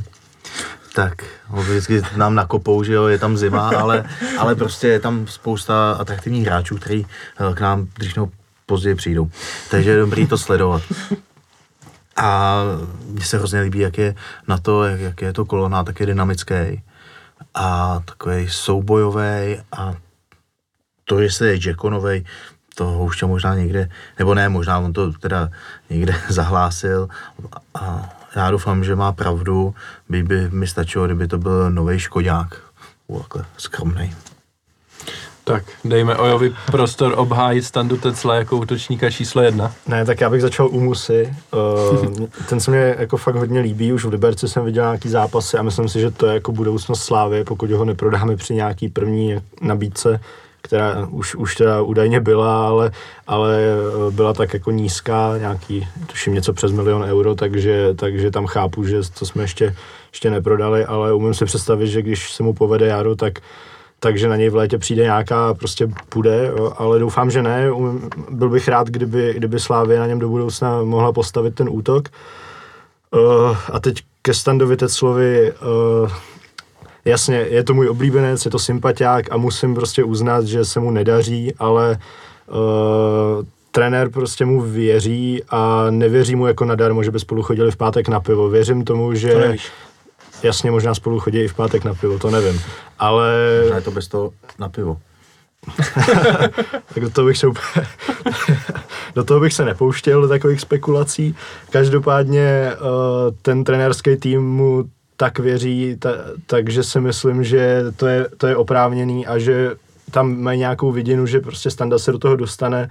tak vždycky nám nakopou, že jo, je tam zima, ale, ale prostě je tam spousta atraktivních hráčů, kteří eh, k nám dřív později přijdou. Takže je dobrý to sledovat. A mně se hrozně líbí, jak je na to, jak, jak je to kolona, tak je dynamický a takový soubojový a to, jestli je Jackonovej, to Houšťa možná někde, nebo ne, možná on to teda někde zahlásil a já doufám, že má pravdu, by, by mi stačilo, kdyby to byl nový Škodák. Takhle skromnej. Tak dejme Ojovi prostor obhájit Standu Tecla jako útočníka číslo jedna. Ne, tak já bych začal u Musy. Uh, ten se mě jako fakt hodně líbí, už v Liberci jsem viděl nějaký zápasy a myslím si, že to je jako budoucnost Slávy, pokud ho neprodáme při nějaký první nabídce, která už, už teda údajně byla, ale, ale eh, byla tak jako nízká, nějaký, tuším něco přes milion euro, takže, takže tam chápu, že to jsme ještě, ještě neprodali, ale umím si představit, že když se mu povede jaro, tak takže na něj v létě přijde nějaká, prostě půjde, ale doufám, že ne. Umím, byl bych rád, kdyby, kdyby Slávě na něm do budoucna mohla postavit ten útok. Uh, a teď ke Standovi Teclovi, uh, jasně, je to můj oblíbenec, je to sympatiák a musím prostě uznat, že se mu nedaří, ale uh, trenér prostě mu věří a nevěří mu jako nadarmo, že by spolu chodili v pátek na pivo. Věřím tomu, že... To nevíš. Jasně, možná spolu chodí i v pátek na pivo, to nevím. Ale Možná je to bez toho na pivo. tak do toho bych se úplně, do toho bych se nepouštěl, do takových spekulací. Každopádně uh, ten trenérský tým mu tak věří, ta, takže si myslím, že to je, to je oprávněný a že tam mají nějakou vidinu, že prostě Standa se do toho dostane.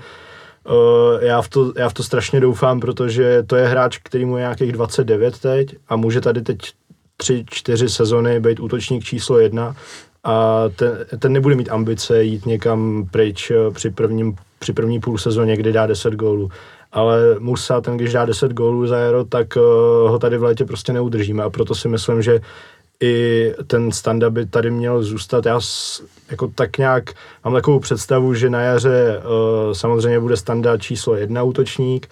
Uh, já, v to, já v to strašně doufám, protože to je hráč, který mu je nějakých 29 teď a může tady teď tři, čtyři sezony být útočník číslo jedna a ten, ten nebude mít ambice jít někam pryč eh, při, prvním, při první půl sezóně, kdy dá 10 gólů. Ale Musa, ten když dá 10 gólů za jaro, tak uh, ho tady v létě prostě neudržíme a proto si myslím, že i ten standa by tady měl zůstat. Já s, jako tak nějak mám takovou představu, že na jaře uh, samozřejmě bude standa číslo jedna útočník,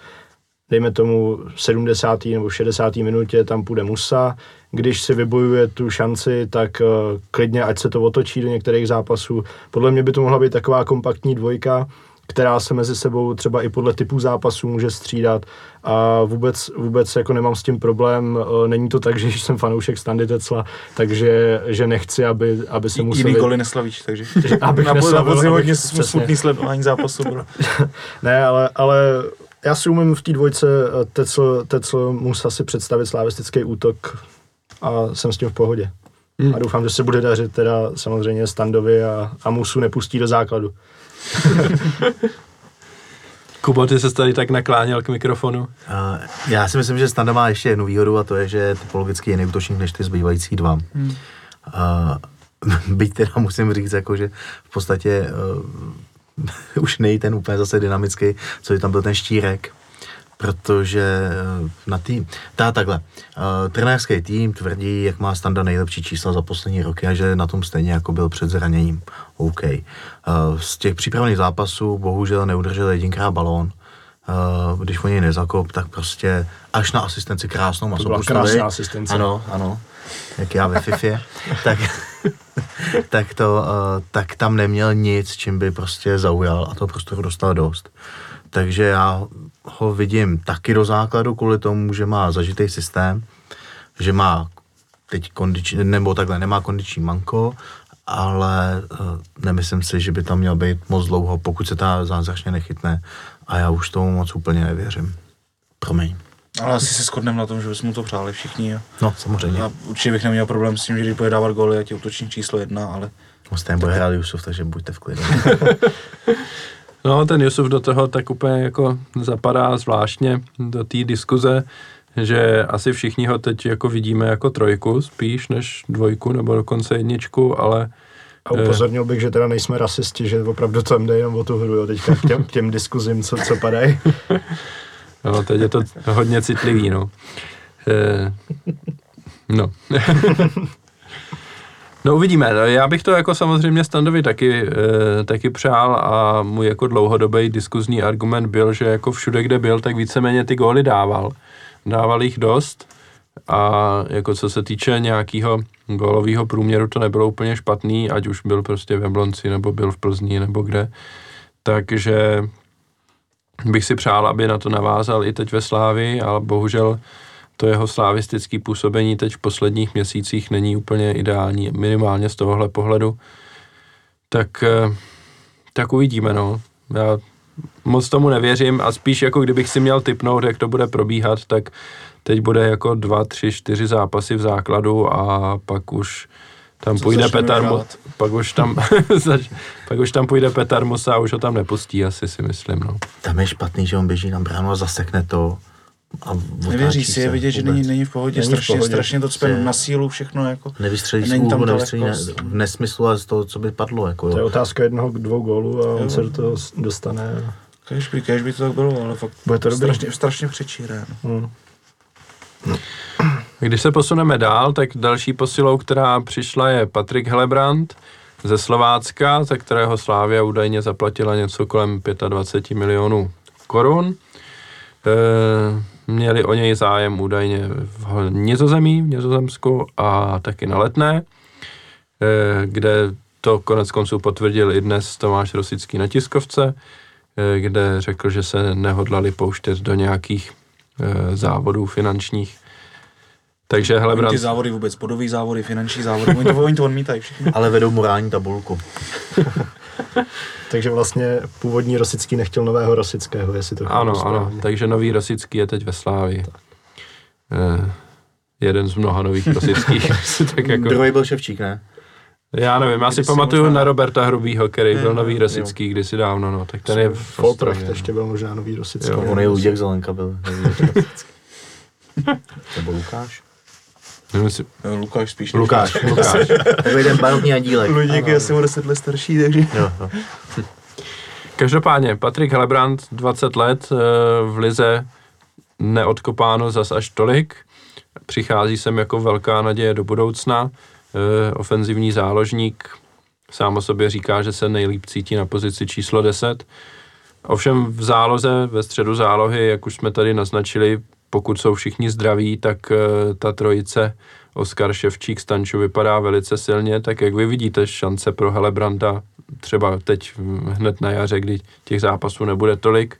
dejme tomu 70. nebo 60. minutě tam půjde Musa, když si vybojuje tu šanci, tak uh, klidně ať se to otočí do některých zápasů. Podle mě by to mohla být taková kompaktní dvojka, která se mezi sebou třeba i podle typů zápasů může střídat a vůbec, vůbec jako nemám s tím problém. Eh, není to tak, že jsem fanoušek Standy Tecla, takže že nechci, aby, aby se museli... Jiný goly neslavíš, takže abych na, na neslavil, podzim abych- hodně smutný sledování zápasu. Bro. Ne, ale, ale já si umím v té dvojce eh, Tecl, Tecl Musa si představit slavistický útok a jsem s tím v pohodě. Hmm. A doufám, že se bude dařit teda samozřejmě Standovi a, a Musu nepustí do základu. Kubo, ty se tady tak nakláněl k mikrofonu. Uh, já si myslím, že Standa má ještě jednu výhodu a to je, že typologicky je jiný útočník než ty zbývající dva. Hmm. Uh, byť teda musím říct, jako, že v podstatě uh, už nej ten úplně zase dynamický, co je tam byl ten štírek, protože uh, na tým, tá takhle, uh, trenérský tým tvrdí, jak má Standa nejlepší čísla za poslední roky a že na tom stejně jako byl před zraněním. OK. Uh, z těch přípravných zápasů bohužel neudržel jedinkrát balón, Uh, když o něj nezakop, tak prostě až na asistenci krásnou byla Masopustovi. krásná asistence. Ano, ano. Jak já ve FIFA. tak, tak, to, uh, tak tam neměl nic, čím by prostě zaujal a to prostoru dostal dost. Takže já ho vidím taky do základu kvůli tomu, že má zažitý systém, že má teď kondiční, nebo takhle, nemá kondiční manko, ale uh, nemyslím si, že by tam měl být moc dlouho, pokud se ta zázračně nechytne a já už tomu moc úplně nevěřím. Promiň. Ale asi se shodneme na tom, že bychom mu to přáli všichni. A, No, samozřejmě. a určitě bych neměl problém s tím, že když bude dávat góly, ať je útočník číslo jedna, ale Stejně bude hrát Jusuf, takže buďte v klidu. No, ten Jusuf do toho tak úplně jako zapadá zvláštně do té diskuze, že asi všichni ho teď jako vidíme jako trojku spíš než dvojku nebo dokonce jedničku, ale A upozornil bych, že teda nejsme rasisti, že opravdu tam jde jenom o tu hru, jo, teďka k těm, k těm diskuzím, co, co padají. no, teď je to hodně citlivý, no. Eh, no. No uvidíme, já bych to jako samozřejmě Standovi taky, eh, taky přál a můj jako dlouhodobý diskuzní argument byl, že jako všude, kde byl, tak víceméně ty góly dával. Dával jich dost a jako co se týče nějakého gólového průměru, to nebylo úplně špatný, ať už byl prostě v Jablonci, nebo byl v Plzni, nebo kde. Takže bych si přál, aby na to navázal i teď ve Slávi, ale bohužel to jeho slávistické působení teď v posledních měsících není úplně ideální, minimálně z tohohle pohledu. Tak, eh, tak uvidíme, no. Já moc tomu nevěřím a spíš jako kdybych si měl typnout, jak to bude probíhat, tak teď bude jako dva, tři, čtyři zápasy v základu a pak už tam Co půjde Petar, Mo- pak už tam, pak už tam půjde Petar Musa a už ho tam nepustí, asi si myslím, no. Tam je špatný, že on běží na bránu a zasekne to. A nevěří si, je vidět, že vůbec. není, není v pohodě, Není v strašně, pohodě. strašně to cpe Je- na sílu všechno, jako. Nevystřelí z Není tam nevystřelí ne, v nesmyslu, ale z toho, co by padlo. Jako, To je otázka jednoho, dvou gólů a on Jo. se do toho dostane. Kež by, kež by to tak bylo, ale fakt Bude to strašně, strašně přečíré. No. Hmm. Když se posuneme dál, tak další posilou, která přišla, je Patrik Helebrant ze Slovácka, za kterého Slávia údajně zaplatila něco kolem 25 milionů korun. E, měli o něj zájem údajně v Nizozemí, v Nizozemsku a taky na Letné, e, kde to konec konců potvrdil i dnes Tomáš Rosický na tiskovce, e, kde řekl, že se nehodlali pouštět do nějakých závodů finančních. Takže Oni Helebrant, ty závody vůbec, bodový závody, finanční závody, oni to, oni to odmítají všichni. Ale vedou morální tabulku. Takže vlastně původní Rosický nechtěl nového Rosického, jestli to ano, ano, správně. takže nový Rosický je teď ve Slávii. Eh, jeden z mnoha nových Rosických. si tak jako, Druhý byl Ševčík, ne? já nevím, já si pamatuju možná- na Roberta Hrubýho, který byl Mm, nový jo. Rosický kdysi dávno, no, tak ten je v Foltracht Ostravě, ještě byl možná nový Rosický. Jo. On je Luděk Zelenka byl. Rosický. Nebo Lukáš? Jmenuji si- Lukáš spíš. Lukáš. Lukáš. Takový ten barokní andílek. Luděk je asi o 10 let starší, takže... Jo, jo. Každopádně, Patrik Helebrant, 20 let, eh, v Lize neodkopáno zas až tolik. Přichází sem jako velká naděje do budoucna. Eh, Ofenzivní záložník sám o sobě říká, že se nejlíp cítí na pozici číslo 10. Ovšem v záloze, ve středu zálohy, jak už jsme tady naznačili, pokud jsou všichni zdraví, tak eh, ta trojice Oskar Ševčík Stanču vypadá velice silně, tak jak vy vidíte šance pro Helebranta třeba teď hned na jaře, kdy těch zápasů nebude tolik.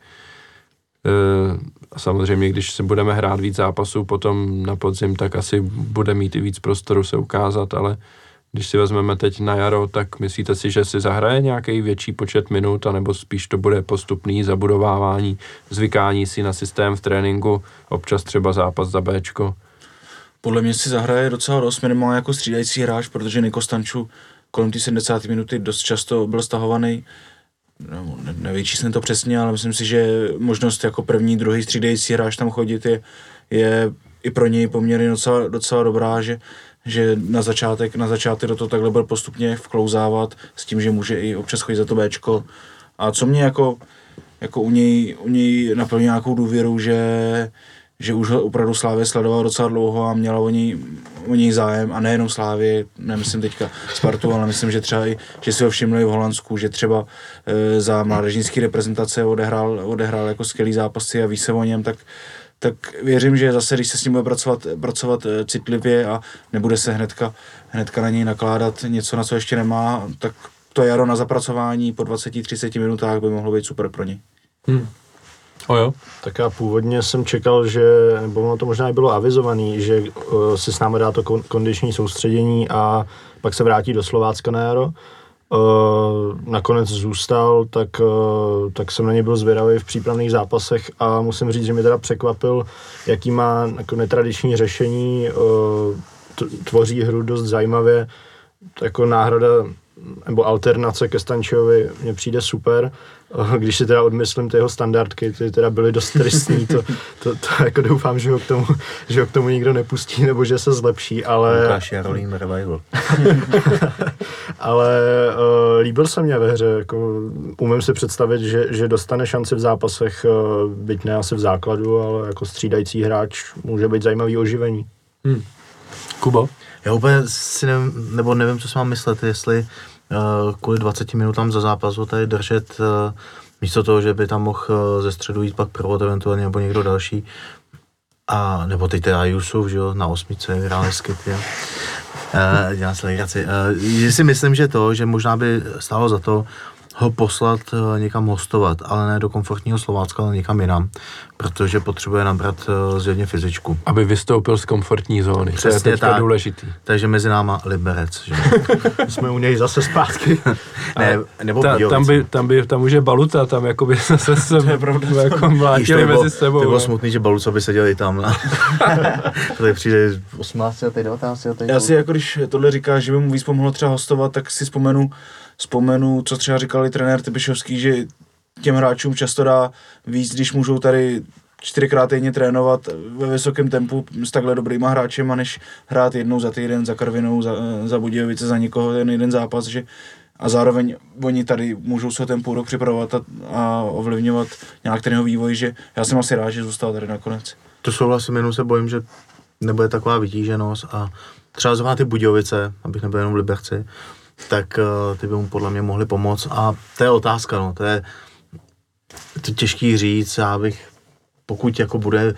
Eh, A samozřejmě, když se budeme hrát víc zápasů potom na podzim, tak asi bude mít i víc prostoru se ukázat, ale když si vezmeme teď na jaro, tak myslíte si, že si zahraje nějaký větší počet minut, anebo spíš to bude postupný zabudovávání, zvykání si na systém v tréninku, občas třeba zápas za Bčko. Podle mě si zahraje docela dost minimálně jako střídající hráč, protože Niko Stanču kolem té 70. minuty dost často byl stahovaný. No, ne, nevyčíslím to přesně, ale myslím si, že možnost jako první, druhý střídající hráč tam chodit je, je i pro něj poměrně docela, docela dobrá, že, že na začátek, na začátek do toho takhle byl postupně vklouzávat s tím, že může i občas chodit za to Bčko. A co mě jako, jako u něj, u něj naplní nějakou důvěru, že, že už ho opravdu Slávě sledoval docela dlouho a měla o něj, o něj zájem a nejenom Slávě, nemyslím teďka Spartu, ale myslím, že třeba i, že si ho všimli v Holandsku, že třeba e, za mládežnický reprezentace odehrál, odehrál jako skvělý zápasy a ví se o něm, tak tak věřím, že zase, když se s ním bude pracovat, pracovat eh, citlivě a nebude se hnedka, hnedka na něj nakládat něco, na co ještě nemá, tak to jaro na zapracování po 20-30 minutách by mohlo být super pro něj. O jo, Tak já původně jsem čekal, že, nebo ono to možná i bylo avizovaný, že uh, si s námi dá to kon- kondiční soustředění a pak se vrátí do Slovácka na jaro. Uh, nakonec zůstal, tak, uh, tak jsem na něj byl zvědavý v přípravných zápasech a musím říct, že mě teda překvapil, jaký má jako netradiční řešení, t- tvoří hru dost zajímavě, jako náhrada nebo alternace ke Stančovi mně přijde super. Když si teda odmyslím ty jeho standardky, ty teda byly dost tristní, to, to, to, jako doufám, že ho, k tomu, že ho k tomu nikdo nepustí, nebo že se zlepší, ale, Lukáš Jarolím Revival. ale uh, líbil se mě ve hře, jako umím si představit, že, že dostane šanci v zápasech, uh, byť ne asi v základu, ale jako střídající hráč může být zajímavý oživení. Kubo? Já úplně si nevím, nebo nevím, co si mám myslet, jestli uh, kvůli 20 minutám za zápas ho tady držet uh, místo toho, že by tam mohl uh, ze středu jít pak provod eventuálně nebo někdo další. A, nebo teď teda Jusuf, že jo, na osmice hrál hezky, ty. Uh, dělá se legraci. Uh, si myslím, že to, že možná by stálo za to ho poslat uh, někam hostovat, ale ne do komfortního Slovácka, ale někam jinam, protože potřebuje nabrat uh, zjevně fyzičku. Aby vystoupil z komfortní zóny. to Přesně je teďka tak. důležitý. Takže mezi náma Liberec, že? Jsme u něj zase zpátky. ne, nebo Ta, tam, by, tam, by, tam už je baluta, tam jako by se sem jako Víš, mlátili to by bylo- mezi sebou. To bylo smutný, že Baluca by seděl i tam. Tady přijde 18 letý, 19 letý. Já si jako když tohle říká, že by mu víc pomohlo třeba hostovat, tak si vzpomenu, vzpomenu, co třeba říkal i trenér Typišovský, že těm hráčům často dá víc, když můžou tady čtyřikrát týdně trénovat ve vysokém tempu s takhle dobrýma hráčema, než hrát jednou za týden za Karvinou, za, za Budějovice, za někoho ten jeden zápas, že a zároveň oni tady můžou se ten půl rok připravovat a, a ovlivňovat nějak ten jeho vývoj, že já jsem asi rád, že zůstal tady nakonec. To souhlasím, jenom se bojím, že nebude taková vytíženost a třeba zrovna ty Budějovice, abych nebyl jenom v Liberci, tak uh, ty by mu podle mě mohly pomoct a to je otázka, no, to je to těžký říct, já bych pokud jako bude,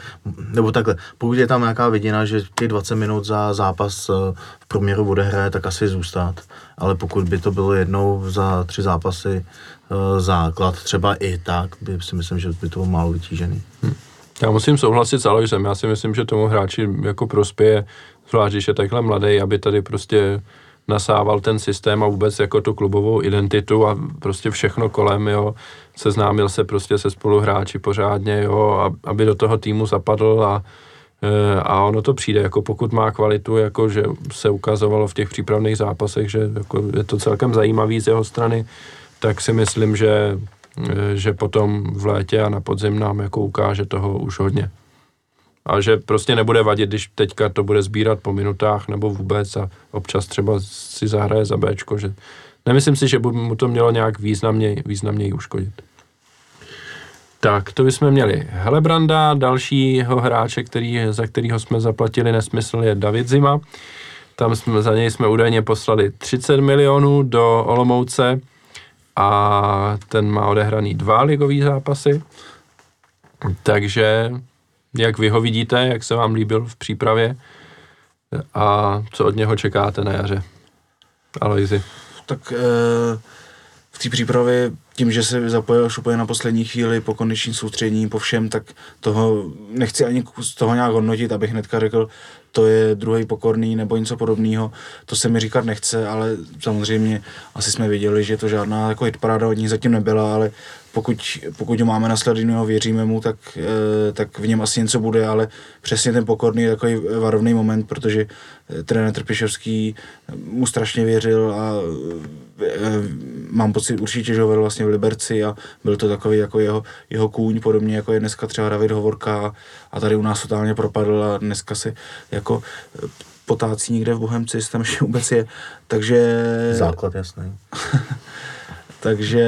nebo takhle, pokud je tam nějaká vidina, že těch 20 minut za zápas eh, v průměru bude hraje, tak asi zůstat. Ale pokud by to bylo jednou za tři zápasy eh, základ, třeba i tak, by si myslím, že by to bylo málo vytížený. Já musím souhlasit s Aloisem, já si myslím, že tomu hráči jako prospěje, zvlášť když je takhle mladý, aby tady prostě nasával ten systém a vůbec jako tu klubovou identitu a prostě všechno kolem, jo, seznámil se prostě se spoluhráči pořádně, jo, aby do toho týmu zapadl a, e, a ono to přijde, jako pokud má kvalitu, jako že se ukazovalo v těch přípravných zápasech, že jako je to celkem zajímavý z jeho strany, tak si myslím, že, e, že potom v létě a na podzim nám jako ukáže toho už hodně. A že prostě nebude vadit, když teďka to bude sbírat po minutách nebo vůbec a občas třeba si zahraje za Bčko, že nemyslím si, že by mu to mělo nějak významněji, významněji uškodit. Tak, to bychom měli Helebranda, dalšího hráče, který, za kterého jsme zaplatili nesmysl, je David Zima. Tam jsme, za něj jsme údajně poslali 30 milionů do Olomouce a ten má odehraný dva ligové zápasy. Takže jak vy ho vidíte, jak se vám líbil v přípravě a co od něho čekáte na jaře? Alojzi. Tak e, v té přípravě tím, že se zapojil šupuje na poslední chvíli po kondičním soustředění, po všem, tak toho nechci ani z toho nějak hodnotit, abych hnedka řekl, to je druhý pokorný nebo něco podobného. To se mi říkat nechce, ale samozřejmě asi jsme viděli, že to žádná jako hitparáda od nich zatím nebyla, ale pokud, pokud ho máme nasledujeme, věříme mu, tak, eh, tak v něm asi něco bude, ale přesně ten pokorný je takový varovný moment, protože eh, trenér Trpišovský mu strašně věřil a eh, mám pocit určitě, že ho vedl vlastně v Liberci a byl to takový jako jeho, jeho kůň, podobně jako je dneska třeba David Hovorka a tady u nás totálně propadl a dneska se jako potácí někde v Bohemci, jestli tam ještě vůbec je, takže... Základ jasný. takže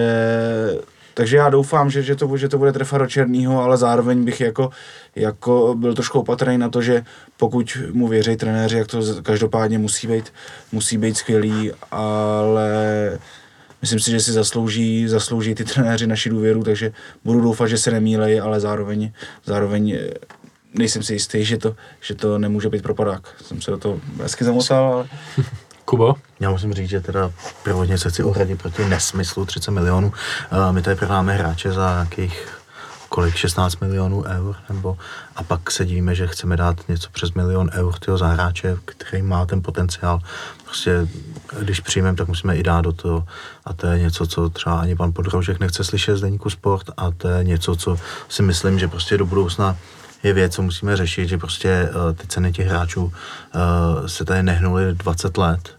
takže já doufám, že, že, to, že to bude trefa do černého, ale zároveň bych jako, jako byl trošku opatrný na to, že pokud mu věří trenéři, jak to každopádně musí být, musí být skvělý, ale myslím si, že si zaslouží, zaslouží ty trenéři naši důvěru, takže budu doufat, že se nemílej, ale zároveň, zároveň eh, nejsem si jistý, že to, že to nemůže být propadák. Jsem se do toho hezky zamotal, ale... Kubo? Já musím říct, že teda prvoně se chci ohradit proti nesmyslu 30 milionů. My tady prodáme hráče za nějakých kolik, 16 milionů eur, nebo a pak se dívíme, že chceme dát něco přes milion eur tyho za hráče, který má ten potenciál. Prostě, když přijmeme, tak musíme i dát do toho a to je něco, co třeba ani pan Podroužek nechce slyšet z Deníku Sport a to je něco, co si myslím, že prostě do budoucna je věc, co musíme řešit, že prostě uh, ty ceny těch hráčů uh, se tady nehnuly 20 let,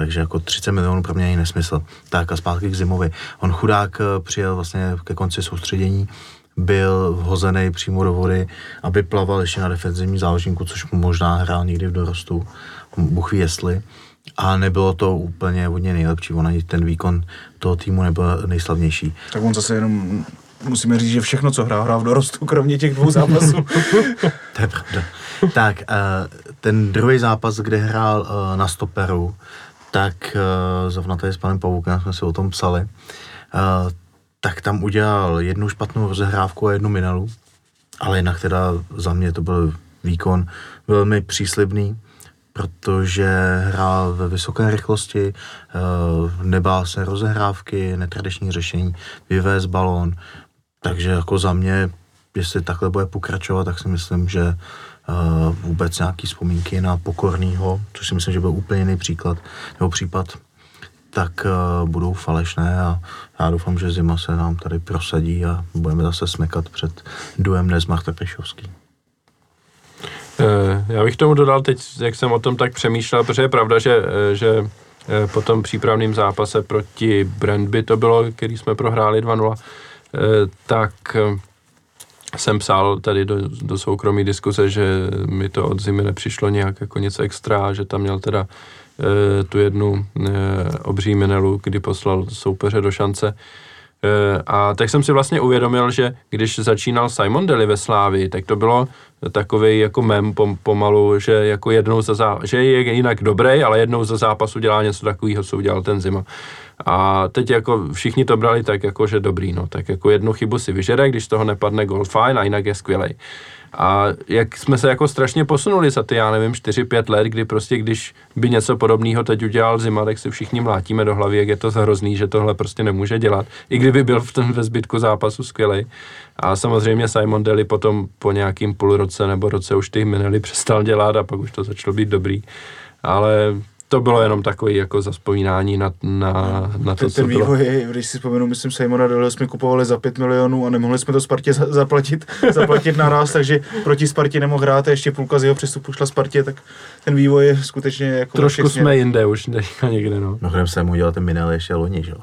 takže jako 30 milionů pro mě je nesmysl. Tak a zpátky k Zimovi. On chudák eh, přijel vlastně ke konci soustředění, byl vhozený přímo do vody, aby plaval ještě na defenzivní záložníku, což mu možná hrál někdy v dorostu, Bůh ví jestli. A nebylo to úplně hodně nejlepší, on ani ten výkon toho týmu nebyl nejslavnější. Tak on zase jenom musíme říct, že všechno, co hrál, hrál v dorostu, kromě těch dvou zápasů. to je pravda. Tak, eh, ten druhý zápas, kde hrál eh, na stoperu, tak uh, zrovna tady s panem Pavoukem jsme si o tom psali, uh, tak tam udělal jednu špatnou rozehrávku a jednu minelu, ale jinak teda za mě to byl výkon velmi příslibný, protože hrál ve vysoké rychlosti, uh, nebál se rozehrávky, netradiční řešení, vyvést balón, takže jako za mě, jestli takhle bude pokračovat, tak si myslím, že vůbec nějaký vzpomínky na pokorného, což si myslím, že byl úplně jiný příklad, nebo případ, tak uh, budou falešné a já doufám, že zima se nám tady prosadí a budeme zase smekat před duem Nezmach Trpešovský. Eh, já bych tomu dodal teď, jak jsem o tom tak přemýšlel, protože je pravda, že, že po tom přípravném zápase proti Brandby to bylo, který jsme prohráli 2-0, tak jsem psal tady do, do soukromí diskuse, že mi to od zimy nepřišlo nějak jako něco extra, že tam měl teda e, tu jednu e, obří minelu, kdy poslal soupeře do šance. E, a tak jsem si vlastně uvědomil, že když začínal Simon Deli ve Slávi, tak to bylo takový jako mem pom, pomalu, že jako jednou za zá, že je jinak dobrý, ale jednou za zápasu dělá něco takového, co udělal ten Zima. A teď jako všichni to brali tak jako, že dobrý, no, tak jako jednu chybu si vyžere, když z toho nepadne gol, fajn, a jinak je skvělej. A jak jsme se jako strašně posunuli za ty, já nevím, 4-5 let, kdy prostě, když by něco podobného teď udělal Zima, tak si všichni mlátíme do hlavy, jak je to hrozný, že tohle prostě nemůže dělat. I kdyby byl v tom ve zbytku zápasu skvělej. A samozřejmě Simon Deli potom po nějakým půl roce nebo roce už ty minely přestal dělat a pak už to začalo být dobrý. Ale to bylo jenom takový jako zaspomínání na, na, na to, ten, ten vývoj, když si vzpomenu, myslím, Simona Dole jsme kupovali za 5 milionů a nemohli jsme to Spartě zaplatit, zaplatit naraz, takže proti Spartě nemohl hrát a ještě půlka z jeho přestupu šla Spartě, tak ten vývoj je skutečně jako... Trošku jsme jinde už teďka někde, no. No, jsem mu dělal ten minel ještě loni, že jo,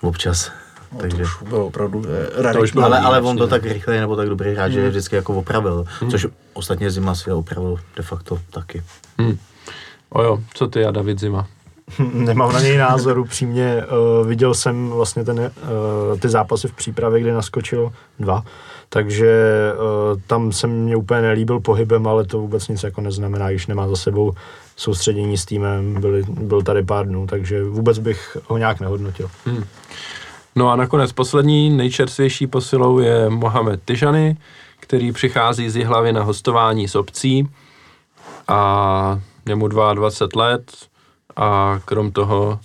občas. No, takže to už bylo opravdu eh, to už bylo ale, ale on to tak rychle nebo tak dobrý hráč, že hmm. vždycky jako opravil, hmm. což ostatně zima si je opravil de facto taky. Hmm. Ojo, co ty a David Zima? Nemám na něj názor, upřímně. Uh, viděl jsem vlastně ten, uh, ty zápasy v přípravě, kdy naskočil dva, takže uh, tam se mě úplně nelíbil pohybem, ale to vůbec nic jako neznamená, když nemá za sebou soustředění s týmem, byli, byl tady pár dnů, takže vůbec bych ho nějak nehodnotil. Hmm. No a nakonec poslední nejčerstvější posilou je Mohamed Tyžany, který přichází z Jihlavy na hostování s obcí a je mu 22 let a krom toho,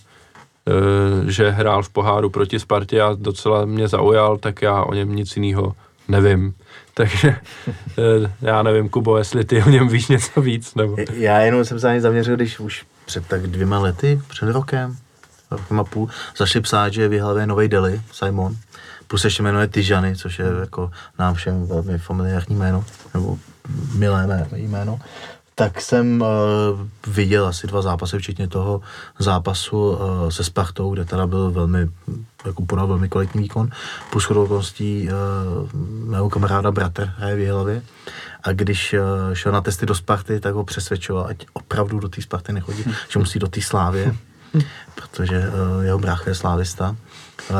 e, že hrál v poháru proti Spartě a docela mě zaujal, tak já o něm nic jiného nevím. Takže e, já nevím, Kubo, jestli ty o něm víš něco víc, nebo... Já jenom jsem se zaměřil, když už před tak dvěma lety, před rokem, rokem a půl, zašli psát, že je v Jihlavě nový Deli, Simon, plus ještě jmenuje Tyžany, což je jako nám všem velmi familiární jméno, nebo milé jméno tak jsem uh, viděl asi dva zápasy, včetně toho zápasu uh, se Spartou, kde teda byl velmi, jako podal velmi kvalitní výkon, plus chodovostí uh, mého kamaráda bratr hraje v hlavě. A když uh, šel na testy do Sparty, tak ho přesvědčoval, ať opravdu do té Sparty nechodí, hm. že musí do té Slávě, protože uh, jeho brácha je slávista. Uh,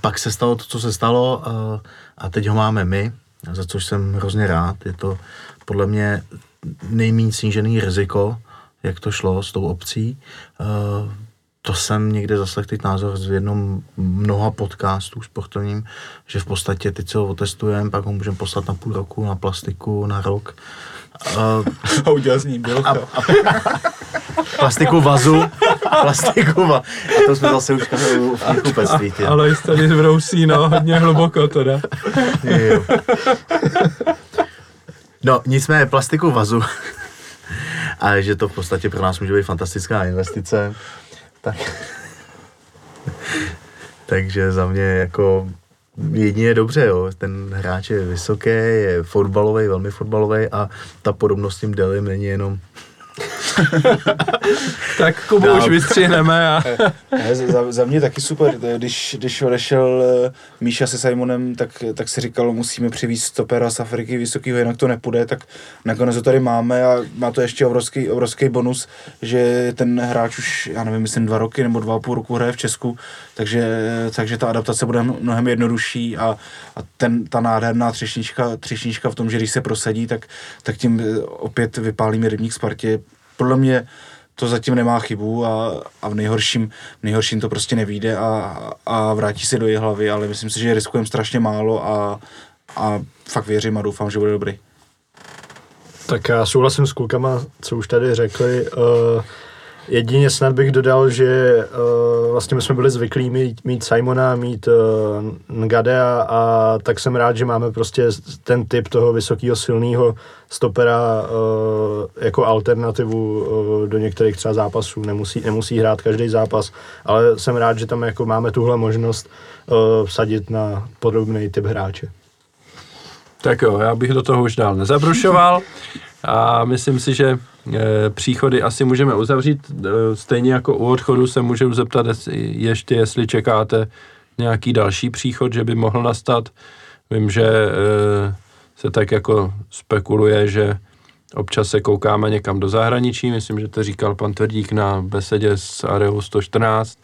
pak se stalo to, co se stalo uh, a teď ho máme my, za což jsem hrozně rád. Je to podle mě nejméně snížený riziko, jak to šlo s tou obcí. Uh, to jsem někde zaslech teď názor z jednom mnoha podcastů sportovním, že v podstatě teď se ho otestujeme, pak ho můžeme poslat na půl roku, na plastiku, na rok. Uh, a udělal s ním a, a, plastiku vazu, plastiku va, a to jsme zase už v knihkupectví. Ale jste tady zvrousí, no, hodně hluboko teda. jo. No, nicméně plastiku vazu. a že to v podstatě pro nás může být fantastická investice. Tak. Takže za mě jako jedině dobře, jo. Ten hráč je vysoký, je fotbalový, velmi fotbalový a ta podobnost s tím Delim není jenom tak Kubu no. už vystřihneme. A... za, za, mě taky super, když, když odešel eh, Míša se Simonem, tak, tak si říkalo, musíme přivízt stopera z Afriky vysokýho, jinak to nepůjde, tak nakonec to tady máme a má to ještě obrovský, obrovský bonus, že ten hráč už, já nevím, myslím dva roky nebo dva a půl roku hraje v Česku, takže, takže ta adaptace bude mnohem jednodušší a, a ten, ta nádherná třešnička, třešnička v tom, že když se prosadí, tak, tak tím eh, opět vypálíme rybník Spartě podle mě to zatím nemá chybu a, a v, nejhorším, v nejhorším to prostě nevíde a, a vrátí se do její hlavy, ale myslím si, že riskujeme strašně málo a, a fakt věřím a doufám, že bude dobrý. Tak já souhlasím s klukama, co už tady řekli. Uh, Jedině snad bych dodal, že uh, vlastně my jsme byli zvyklí mít, mít Simona, mít uh, Ngadea a tak jsem rád, že máme prostě ten typ toho vysokého silného stopera uh, jako alternativu uh, do některých třeba zápasů. Nemusí, nemusí hrát každý zápas, ale jsem rád, že tam jako máme tuhle možnost uh, vsadit na podobný typ hráče. Tak jo, já bych do toho už dál nezabrušoval a myslím si, že příchody asi můžeme uzavřít. E, stejně jako u odchodu se můžu zeptat ještě, jestli čekáte nějaký další příchod, že by mohl nastat. Vím, že e, se tak jako spekuluje, že občas se koukáme někam do zahraničí, myslím, že to říkal pan Tvrdík na besedě s Areu 114,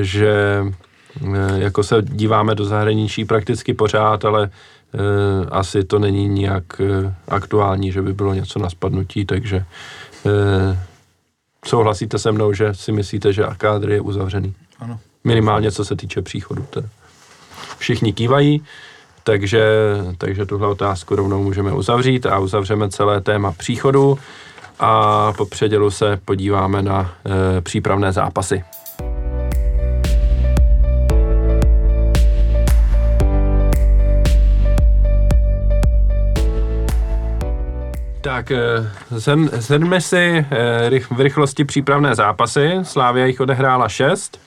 že jako se díváme do zahraničí prakticky pořád, ale Eh, asi to není nijak eh, aktuální, že by bylo něco na spadnutí, takže eh, souhlasíte se mnou, že si myslíte, že Arkádr je uzavřený? Ano. Minimálně co se týče příchodu. Teda. Všichni kývají, takže, takže tuhle otázku rovnou můžeme uzavřít a uzavřeme celé téma příchodu a po předělu se podíváme na e, přípravné zápasy. Tak eh, zhrňme si eh, v rychlosti přípravné zápasy. Slávia jich odehrála 6.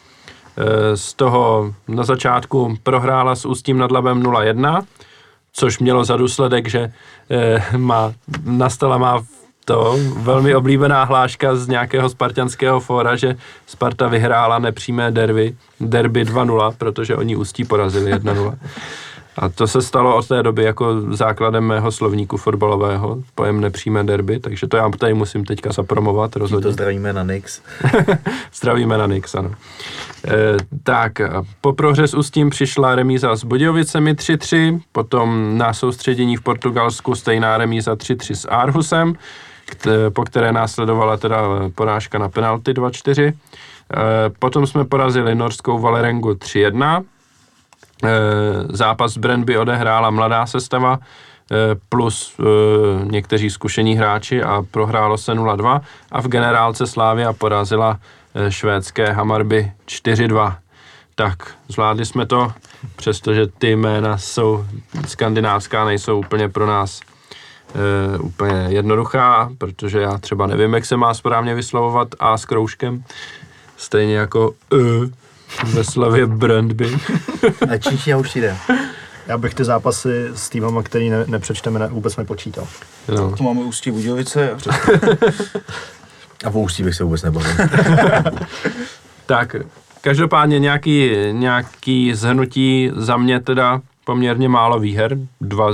Eh, z toho na začátku prohrála s Ústím nad Labem 0-1, což mělo za důsledek, že má, nastala má to velmi oblíbená hláška z nějakého spartianského fóra, že Sparta vyhrála nepřímé derby, derby 2-0, protože oni Ústí porazili 1-0. A to se stalo od té doby jako základem mého slovníku fotbalového, pojem nepřímé derby, takže to já tady musím teďka zapromovat To rozhodně. zdravíme na Nix. Zdravíme na Nix, ano. E, tak, po prohře s Ústím přišla remíza s Budějovicemi 3-3, potom na soustředění v Portugalsku stejná remíza 3-3 s Aarhusem, kt- po které následovala teda porážka na penalty 2-4. E, potom jsme porazili norskou Valerengu 3-1. E, zápas Brandby odehrála mladá sestava e, plus e, někteří zkušení hráči a prohrálo se 0-2 a v generálce Slávia porazila švédské Hamarby 4-2. Tak, zvládli jsme to, přestože ty jména jsou skandinávská, nejsou úplně pro nás e, úplně jednoduchá, protože já třeba nevím, jak se má správně vyslovovat A s kroužkem, stejně jako E ve slavě Brandby. A čínština už jde. Já bych ty zápasy s týmama, který ne, nepřečteme, ne, vůbec nepočítal. No. To máme Ústí Budějovice. A po ústí bych se vůbec nebavil. Tak, každopádně nějaký, nějaký zhrnutí za mě teda poměrně málo výher, dva,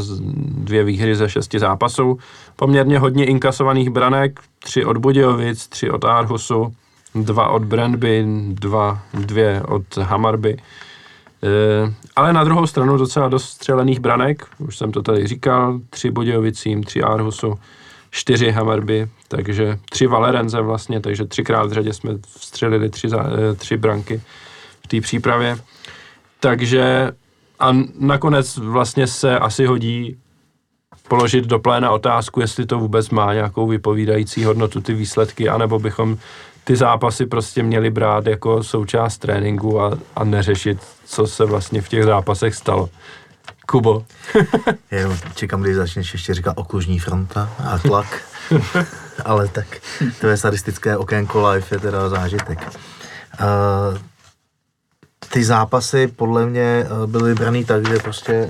dvě výhry ze šesti zápasů, poměrně hodně inkasovaných branek, tři od Budějovic, tři od Aarhusu, dva od Brandby, dva, dvě od Hamarby. E, ale na druhou stranu docela dost střelených branek, už jsem to tady říkal, tři Budějovicím, tři Aarhusu, čtyři Hamarby, takže tři Valerenze vlastně, takže třikrát v řadě jsme vstřelili tři, eh, tři branky v té přípravě. Takže a nakonec vlastně se asi hodí položit do pléna otázku, jestli to vůbec má nějakou vypovídající hodnotu ty výsledky, anebo bychom ty zápasy prostě měli brát jako součást tréninku a, a neřešit, co se vlastně v těch zápasech stalo. Kubo. Jenom čekám, kdy začneš ještě říkat oklužní fronta a tlak. Ale tak tvé statistické okénko live je teda zážitek. Uh, ty zápasy podle mě eh, byly vybraný tak, že prostě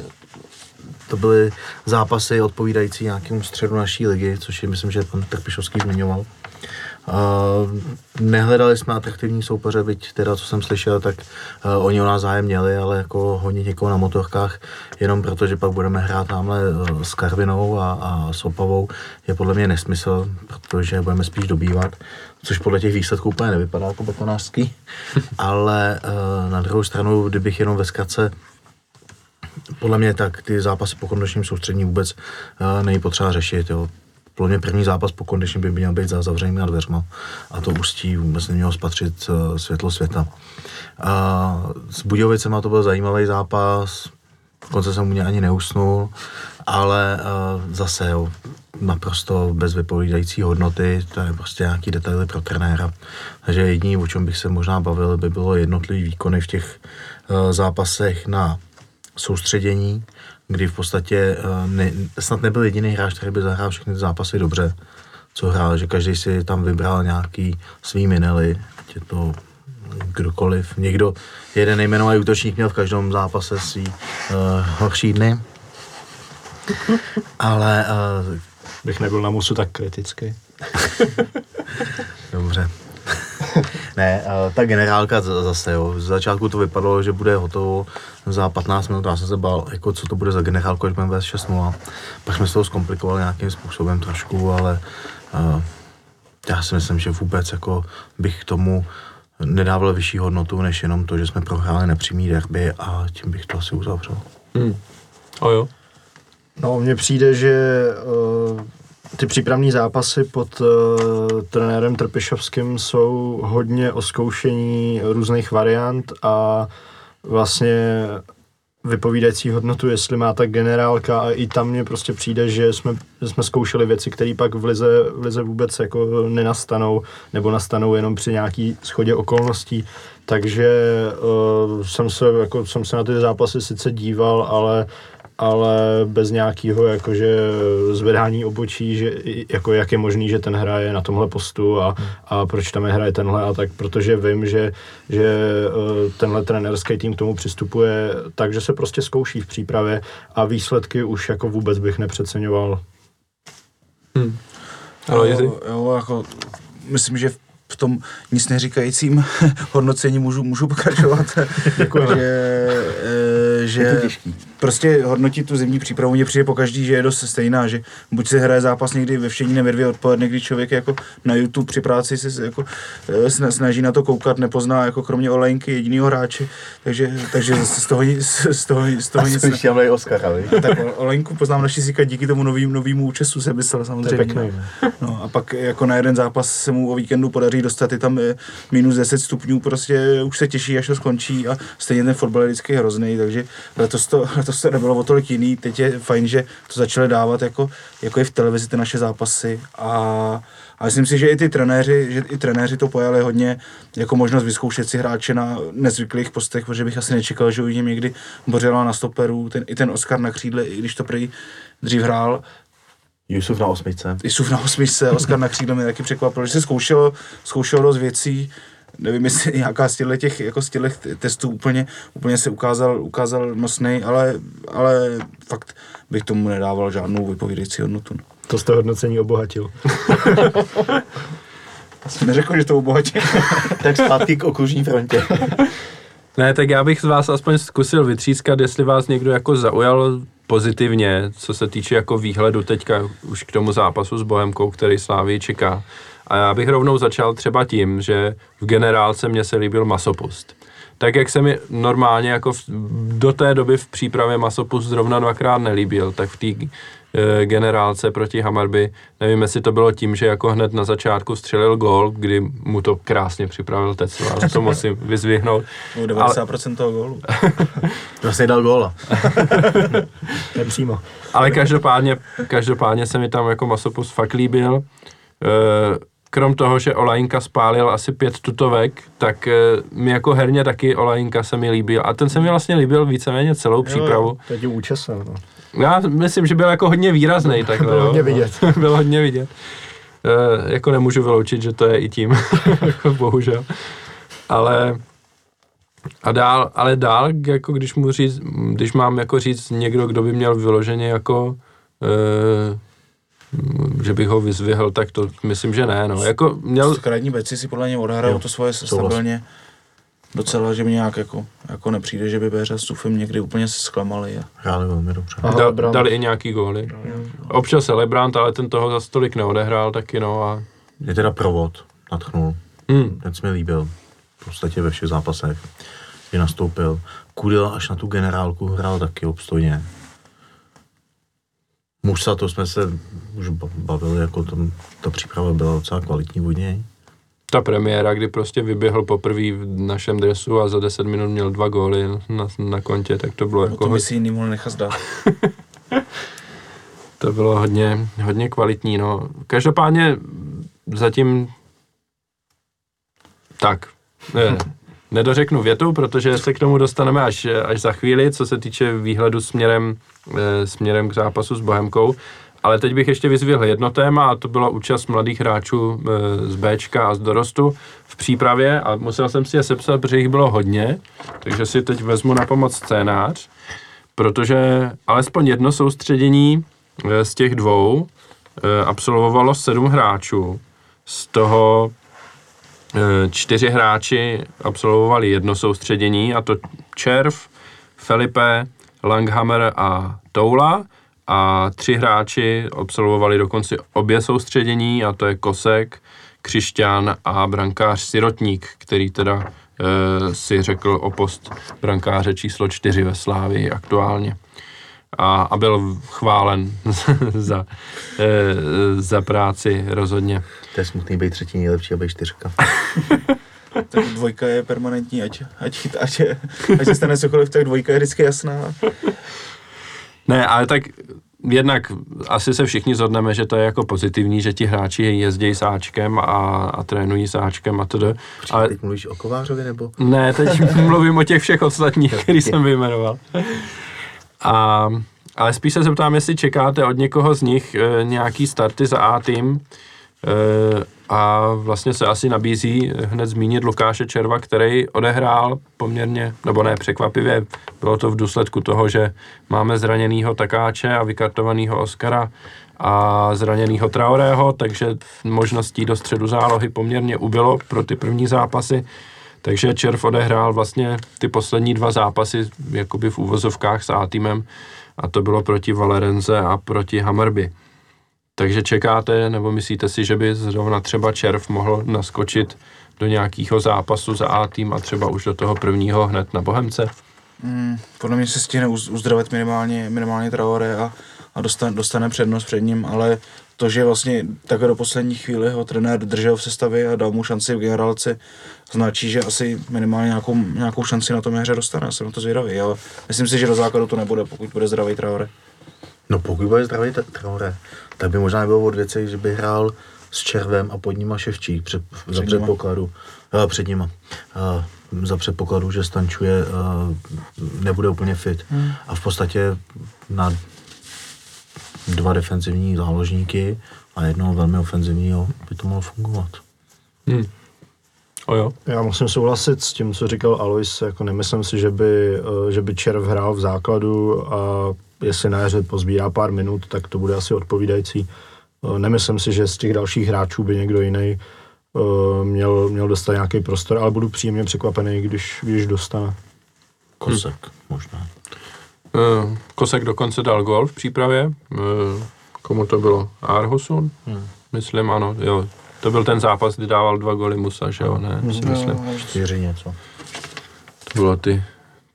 to byly zápasy odpovídající nějakému středu naší ligy, což je, myslím, že pan Trpišovský zmiňoval. Nehledali jsme atraktivní soupeře, byť teda, co jsem slyšel, tak uh, oni o nás zájem měli, ale jako honit někoho na motorkách, jenom proto, že pak budeme hrát tamhle uh, s Karvinou a, a s Opavou, je podle mě nesmysl, protože budeme spíš dobývat, což podle těch výsledků úplně nevypadá jako betonářský, ale uh, na druhou stranu, kdybych jenom ve zkratce podle mě tak ty zápasy po kondičním soustřední vůbec uh, není potřeba řešit. Jo. Podle mě první zápas po kondičním by měl být za zavřenými dveřma a to ústí vůbec nemělo spatřit uh, světlo světa. Uh, s Budějovicema to byl zajímavý zápas, dokonce jsem u něj ani neusnul, ale uh, zase jo, naprosto bez vypovídající hodnoty, to je prostě nějaký detaily pro trenéra. Takže jediný, o čem bych se možná bavil, by bylo jednotlivý výkony v těch uh, zápasech na soustředění, kdy v podstatě uh, ne, snad nebyl jediný hráč, který by zahrál všechny zápasy dobře, co hrál, že každý si tam vybral nějaký svý minely, ať je to kdokoliv. Někdo, jeden nejmenovaný útočník měl v každém zápase svý uh, horší dny, ale uh, Bych nebyl na musu tak kritický. Dobře. ne, uh, ta generálka zase, jo. Z začátku to vypadalo, že bude hotovo za 15 minut. Já jsem se bál, jako co to bude za generálku, když budeme vést 6 Pak jsme se to zkomplikovali nějakým způsobem trošku, ale uh, já si myslím, že vůbec jako bych k tomu nedával vyšší hodnotu, než jenom to, že jsme prohráli nepřímý derby a tím bych to asi uzavřel. Hmm. O jo. No, mně přijde, že uh, ty přípravní zápasy pod uh, trenérem Trpišovským jsou hodně o zkoušení různých variant a vlastně vypovídající hodnotu, jestli má ta generálka a i tam mně prostě přijde, že jsme, že jsme zkoušeli věci, které pak v lize, v lize vůbec jako nenastanou, nebo nastanou jenom při nějaký schodě okolností. Takže uh, jsem, se, jako, jsem se na ty zápasy sice díval, ale ale bez nějakého jakože zvedání obočí, že jako jak je možný, že ten hraje na tomhle postu a, a proč tam je hraje tenhle a tak, protože vím, že, že eh, tenhle trenerský tým k tomu přistupuje tak, že se prostě zkouší v přípravě a výsledky už jako vůbec bych nepřeceňoval. Ale Jiří? jo, jo, jako, myslím, že v tom nic neříkajícím hodnocení můžu, můžu pokračovat. že, eh, že prostě hodnotit tu zimní přípravu mně přijde po každý, že je dost stejná, že buď se hraje zápas někdy ve všední nebo dvě odpoledne, kdy člověk jako na YouTube při práci se jako eh, sna- snaží na to koukat, nepozná jako kromě Olejnky jedinýho hráče, takže, takže z toho, z z toho, z toho nic ne, tam Oscara, tak O- Olenku poznám naši síka díky tomu novým, novýmu účesu se myslel To je samozřejmě. pěkný. no. No a pak jako na jeden zápas se mu o víkendu podaří dostat, je tam eh, minus 10 stupňů, prostě už se těší, až to skončí a stejně ten fotbal je vždycky hrozný, takže letos to, letos to nebylo o tolik jiný, teď je fajn, že to začali dávat jako, jako i v televizi ty naše zápasy. A, a myslím si, že i ty trenéři, že i trenéři to pojali hodně jako možnost vyzkoušet si hráče na nezvyklých postech, protože bych asi nečekal, že uvidím někdy Bořela na stoperu, ten, i ten Oscar na křídle, i když to prý dřív hrál, Jusuf na osmičce. Isuf na osmičce, Oskar na křídle mě taky překvapil, že se zkoušelo, zkoušelo dost věcí, nevím, jestli nějaká z těchto těch, jako z těchto testů úplně, úplně se ukázal, ukázal nosnej, ale, ale fakt bych tomu nedával žádnou vypovídající hodnotu. no. To jste hodnocení obohatil. Jsem neřekl, že to obohatí. Tak zpátky k okružní frontě. Ne, tak já bych z vás aspoň zkusil vytřískat, jestli vás někdo jako zaujal pozitivně, co se týče jako výhledu teďka už k tomu zápasu s Bohemkou, který Slávii čeká. A já bych rovnou začal třeba tím, že v generálce mě se líbil masopust. Tak jak se mi normálně jako v, do té doby v přípravě masopust zrovna dvakrát nelíbil, tak v té e, generálce proti Hamarby, nevím, jestli to bylo tím, že jako hned na začátku střelil gól, kdy mu to krásně připravil Tecla, to musím vyzvihnout. No, 90% toho gólu. Vlastně dal góla. Nepřímo. Ale každopádně, každopádně se mi tam jako masopus fakt líbil. Eh, Krom toho, že Olajinka spálil asi pět tutovek, tak eh, mi jako herně taky Olajinka se mi líbil. A ten se mi vlastně líbil víceméně celou přípravu. To je účesem. No. Já myslím, že byl jako hodně výrazný takhle. Bylo jo. hodně vidět. byl hodně vidět. E, jako nemůžu vyloučit, že to je i tím, jako bohužel. Ale a dál, ale dál, jako když mu říct, když mám jako říct někdo, kdo by měl vyloženě jako e, že bych ho vyzvihl, tak to myslím, že ne, no. Jako měl, Krajní beci si podle něj odhrajou Jo, to svoje stabilně. Docela, že mi nějak jako, jako nepřijde, že by Béře s Sufem někdy úplně se zklamali. A Hráli velmi dobře. Aha, da, dali i nějaký góly. Občas se Lebrant, ale ten toho za stolik neodehrál taky, no a Je teda provod, natchnul. hmm, Ten se mi líbil. V podstatě ve všech zápasech, kdy nastoupil. Kudela až na tu generálku hrál taky obstojně. Musa, to jsme se už ba- bavili, jako tam, ta příprava byla docela kvalitní od něj. ta premiéra, kdy prostě vyběhl poprvé v našem dresu a za 10 minut měl dva góly na, na kontě, tak to bylo o jako tom by hodně, si jiný mohl nechat zdát. to bylo hodně, hodně kvalitní, no. Každopádně zatím tak, ne, nedořeknu větu, protože se k tomu dostaneme až, až za chvíli, co se týče výhledu směrem, eh, směrem k zápasu s Bohemkou. Ale teď bych ještě vyzvihl jedno téma a to byla účast mladých hráčů eh, z Bčka a z dorostu v přípravě. A musel jsem si je sepsat, protože jich bylo hodně, takže si teď vezmu na pomoc scénář, protože alespoň jedno soustředění eh, z těch dvou absolvovalo sedm hráčů, z toho čtyři hráči absolvovali jedno soustředění a to Červ, Felipe, Langhammer a Toula a tři hráči absolvovali dokonce obě soustředění a to je Kosek, Křišťán a brankář Sirotník, který teda e, si řekl o post brankáře číslo čtyři ve Slávii aktuálně. A, a byl chválen za, e, za práci rozhodně. To je smutný být třetí nejlepší a být čtyřka. Tak dvojka je permanentní, ať, ať, ať, ať se stane cokoliv, tak dvojka je vždycky jasná. Ne, ale tak jednak asi se všichni zhodneme, že to je jako pozitivní, že ti hráči jezdí s Ačkem a, a trénují s Ačkem a tedy. Ale Teď mluvíš o Kovářovi nebo? ne, teď mluvím o těch všech ostatních, který jsem vyjmenoval. A, ale spíš se zeptám, jestli čekáte od někoho z nich e, nějaký starty za A tým. E, a vlastně se asi nabízí hned zmínit Lukáše Červa, který odehrál poměrně, nebo ne překvapivě, bylo to v důsledku toho, že máme zraněného Takáče a vykartovaného Oscara a zraněného Traorého, takže možností do středu zálohy poměrně ubylo pro ty první zápasy Takže Červ odehrál vlastně ty poslední dva zápasy jakoby v úvozovkách s A týmem a to bylo proti Valerenze a proti Hammerby. Takže čekáte, nebo myslíte si, že by zrovna třeba Červ mohl naskočit do nějakého zápasu za A tým a třeba už do toho prvního hned na Bohemce? Mm, podle mě se stihne uz- uzdravit minimálně, minimálně Traore a, a dostane, dostane přednost před ním, ale to, že vlastně takhle do poslední chvíli ho trenér držel v sestavě a dal mu šanci v generálce, značí, že asi minimálně nějakou, nějakou šanci na tom hře dostane. Já jsem na to zvědavý, ale myslím si, že do základu to nebude, pokud bude zdravý Traore. No pokud bude zdravý Traore, tak by možná nebylo od věci, že by hrál s Červem a pod nima Ševčík před, za nima. předpokladu, uh, před nima, uh, za předpokladu, že Stančuje uh, nebude úplně fit. Hmm. A v podstatě na dva defenzivní záložníky a jednoho velmi ofenzivního by to mohlo fungovat. Hmm. O jo. Já musím souhlasit s tím, co říkal Alois, jako nemyslím si, že by, eh, že by Červ hrál v základu a jestli na jaře pozbírá pár minut, tak to bude asi odpovídající. Eh, Nemyslím si, že z těch dalších hráčů by někdo jiný eh, měl, měl dostat nějaký prostor, ale budu příjemně překvapený, když, když dostane. Kosek hmm. možná. Eh, Kosek dokonce dal gol v přípravě. Eh, Komu to bylo? Arhusun? Hmm. Myslím, ano, jo. To byl ten zápas, kdy dával dva goly Musa, že jo, ne, si myslím. Čtyři něco. To bylo ty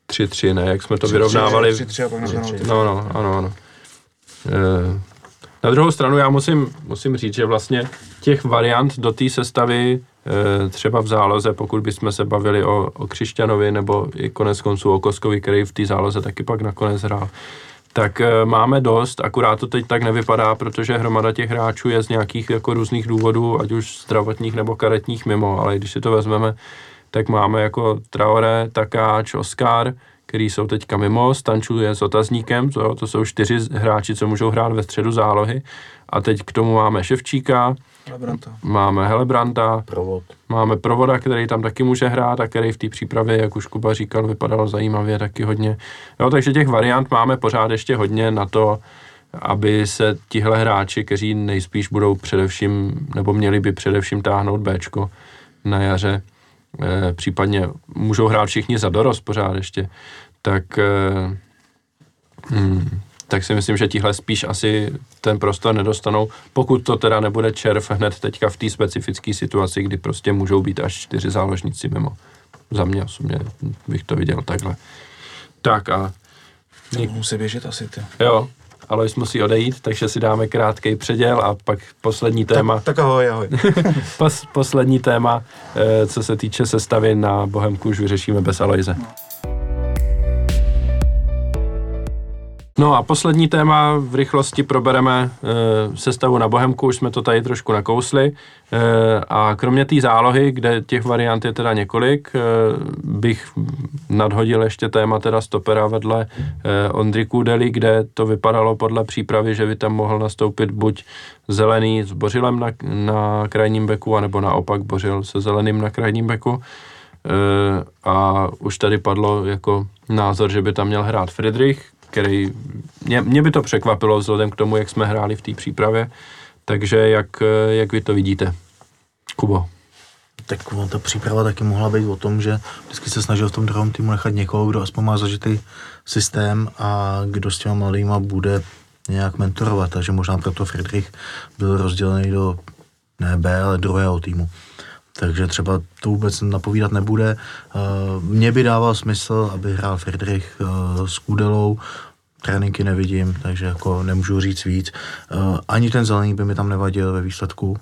3-3, ne, jak jsme to vyrovnávali. 3-3 a pak na penalty. No, no, ano, ano. E, na druhou stranu já musím, musím říct, že vlastně těch variant do té sestavy třeba v záloze, pokud bychom se bavili o, o Křišťanovi nebo i konec konců o Koskovi, který v té záloze taky pak nakonec hrál, tak e, máme dost, akurát to teď tak nevypadá, protože hromada těch hráčů je z nějakých jako různých důvodů, ať už zdravotních nebo karetních mimo, ale když si to vezmeme, tak máme jako Traore, Takáč, Oscar, který jsou teďka mimo, Stanču je s otazníkem, to, to jsou čtyři hráči, co můžou hrát ve středu zálohy. A teď k tomu máme Ševčíka, Lebranta. máme Helebranta, Provod. máme Provoda, který tam taky může hrát a který v té přípravě, jak už Kuba říkal, vypadal zajímavě taky hodně. Jo, takže těch variant máme pořád ještě hodně na to, aby se tihle hráči, kteří nejspíš budou především, nebo měli by především táhnout Bčko na jaře, eh, případně můžou hrát všichni za dorost pořád ještě, tak, eh, hmm, tak si myslím, že tihle spíš asi ten prostor nedostanou, pokud to teda nebude červ hned teďka v té specifické situaci, kdy prostě můžou být až čtyři záložníci mimo. Za mě osobně bych to viděl takhle. Tak a Musí běžet asi, ty. jo, Alois musí odejít, takže si dáme krátký předěl a pak poslední téma. Tak, tak ahoj, ahoj. Pos, poslední téma, eh, co se týče sestavy na Bohemku, už vyřešíme bez Aloise. No a poslední téma v rychlosti probereme e, sestavu na Bohemku, už jsme to tady trošku nakousli. E, a kromě té zálohy, kde těch variant je teda několik, e, bych nadhodil ještě téma teda stopera vedle e, Ondry Kudely, kde to vypadalo podle přípravy, že by tam mohl nastoupit buď zelený s Bořilem na, na krajním beku, anebo naopak Bořil se zeleným na krajním beku. E, a už tady padlo jako názor, že by tam měl hrát Friedrich, který, mě, mě by to překvapilo vzhledem k tomu, jak jsme hráli v té přípravě, takže jak, jak vy to vidíte? Kubo. Tak ta příprava taky mohla být o tom, že vždycky se snažil v tom druhém týmu nechat někoho, kdo aspoň má zažitý systém a kdo s těma mladýma bude nějak mentorovat. Takže možná proto Friedrich byl rozdělený do ne B, ale druhého týmu. Takže třeba to vůbec napovídat nebude. Eh, Mně by dával smysl, aby hrál Friedrich eh, s Kudelou, tréninky nevidím, takže jako nemůžu říct víc. Eh, Ani ten zelený by mi tam nevadil ve výsledku,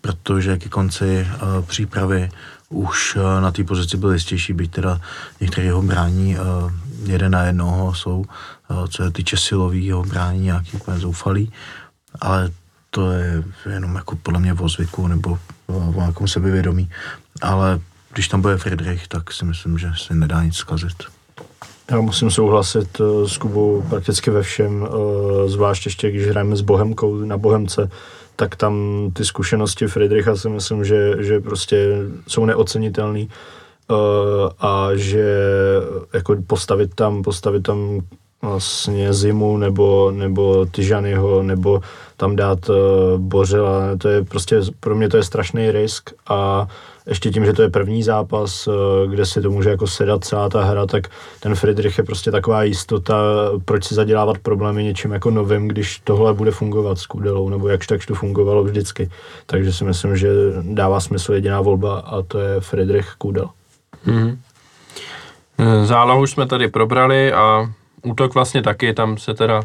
protože ke konci přípravy už na té pozici byl jistější, byť teda některé jeho brání jeden na jednoho jsou, co se týče silového brání, nějaký úplně zoufalý, ale to je jenom jako podle mě o zvyku nebo o nějakém sebevědomí, ale když tam bude Friedrich, tak si myslím, že se nedá nic zkazit. Já musím souhlasit eh, s Kubou prakticky ve všem, eh, zvlášť ještě, když hrajeme s Bohemkou na Bohemce, tak tam ty zkušenosti Friedricha si myslím, že, že prostě jsou neocenitelný eh, a že jako postavit tam, postavit tam vlastně Zimu nebo, nebo Tyžanyho, nebo tam dát uh, Bořela, to je prostě, pro mě to je strašný risk a ještě tím, že to je první zápas, uh, kde si to může jako sedat celá ta hra, tak ten Friedrich je prostě taková jistota, proč si zadělávat problémy něčím jako novým, když tohle bude fungovat s Kudelou, nebo jakž takž to fungovalo vždycky. Takže si myslím, že dává smysl jediná volba a to je Friedrich Kudel. Mm-hmm. Zálohu jsme tady probrali a útok vlastně taky, tam se teda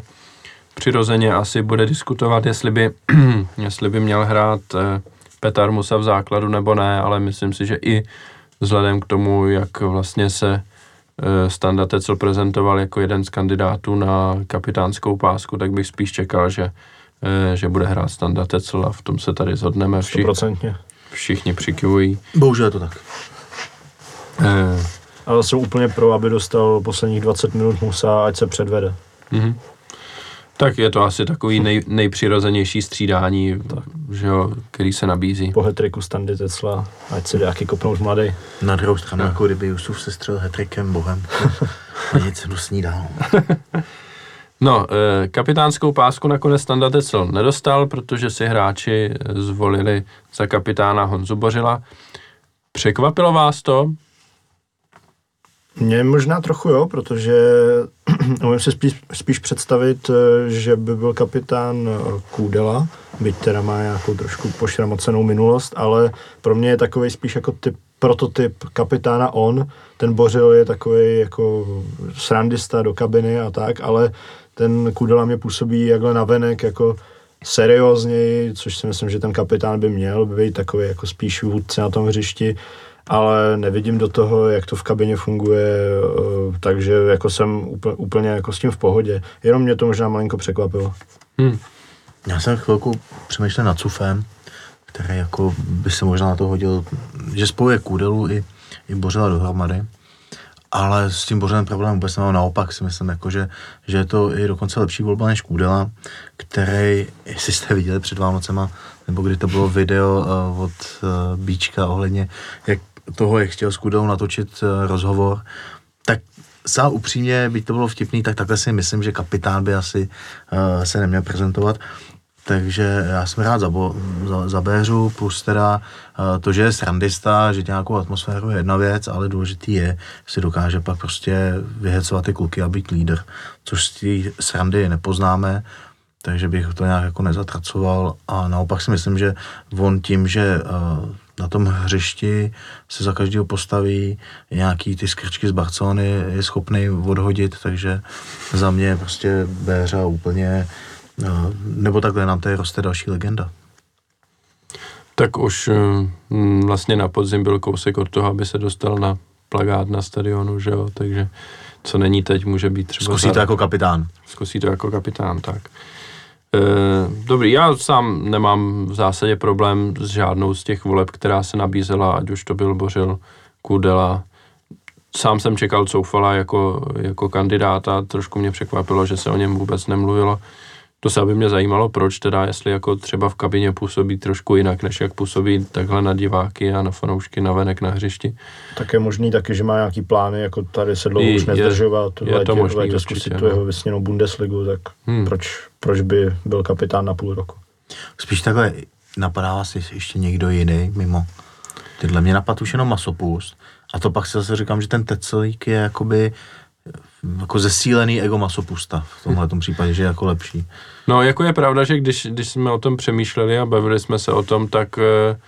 přirozeně asi bude diskutovat, jestli by, jestli by měl hrát eh, Petar Musa v základu nebo ne, ale myslím si, že i vzhledem k tomu, jak vlastně se eh, Standa Tecel prezentoval jako jeden z kandidátů na kapitánskou pásku, tak bych spíš čekal, že, eh, že bude hrát Standa Tecel a v tom se tady zhodneme. Vši, všichni přikivují. Bohužel je to tak. Eh, ale jsem úplně pro, aby dostal posledních 20 minut Musa, ať se předvede. Mm-hmm. Tak je to asi takový nej, nejpřirozenější střídání, tak. že jo, který se nabízí. Po hetriku Standy Tecla, ať se jaký kopnout mladý. Na druhou stranu, jako kdyby Jusuf se střel hetrikem bohem. a nic dusní dál. No, eh, kapitánskou pásku nakonec Standa Tecel nedostal, protože si hráči zvolili za kapitána Honzu Bořila. Překvapilo vás to? Mě možná trochu jo, protože umím si spíš, spíš představit, eh, že by byl kapitán eh, Kůdela, byť teda má nějakou trošku pošramocenou minulost, ale pro mě je takový spíš jako typ, prototyp kapitána on. Ten Bořil je takový jako srandista do kabiny a tak, ale ten Kudela mě působí jakhle navenek jako seriózněji, což si myslím, že ten kapitán by měl být takový jako spíš vůdce na tom hřišti ale nevidím do toho, jak to v kabině funguje, eh, takže jako jsem úplně, úplně jako s tím v pohodě. Jenom mě to možná malinko překvapilo. Hmm. Já jsem chvilku přemýšlel nad Cufem, který jako by se možná na to hodil, že spojuje Kudelu i, i Bořila dohromady. Ale s tím Bořelem problém vůbec nemám naopak, si myslím, jako, že, že je to i dokonce lepší volba než Kůdela, který, jestli jste viděli před Vánocema, nebo kdy to bylo video uh, od uh, Bíčka ohledně, jak toho, jak chtěl s Kudou natočit uh, rozhovor, tak sám upřímně, byť to bylo vtipný, tak takhle si myslím, že kapitán by asi uh, se neměl prezentovat. Takže já jsem rád za, bo, za, za Béřu, plus teda uh, to, že je srandista, že nějakou atmosféru je jedna věc, ale důležitý je, si dokáže pak prostě vyhecovat ty kluky a být lídr, což z té srandy nepoznáme, takže bych to nějak jako nezatracoval a naopak si myslím, že on tím, že uh, na tom hřišti se za každého postaví, nějaký ty skrčky z Barcelony je schopný odhodit, takže za mě prostě Béřa úplně, no, nebo takhle nám tady roste další legenda. Tak už hm, vlastně na podzim byl kousek od toho, aby se dostal na plagát na stadionu, že jo, takže co není teď, může být třeba... Zkusí to jako kapitán. Zkusí to jako kapitán, tak. Eh, dobrý, já sám nemám v zásadě problém s žádnou z těch voleb, která se nabízela, ať už to byl Bořil, Kudela. Sám jsem čekal Coufala jako, jako kandidáta, trošku mě překvapilo, že se o něm vůbec nemluvilo. To se by mě zajímalo, proč teda, jestli jako třeba v kabině působí trošku jinak, než jak působí takhle na diváky a na fanoušky na venek na hřišti. Tak je možný taky, že má nějaký plány, jako tady se dlouho už nezdržovat, je, je to možný, létě zkusit tu jeho vysněnou Bundesligu, tak hmm. proč, proč by byl kapitán na půl roku? Spíš takhle, napadá vás ještě někdo jiný mimo? Tyhle mě napadl už jenom masopust. A to pak si zase říkám, že ten Tecelík je jakoby jako zesílený ego masopusta v tomhle případě, že je jako lepší. No, jako je pravda, že když, když jsme o tom přemýšleli a bavili jsme se o tom, tak eh,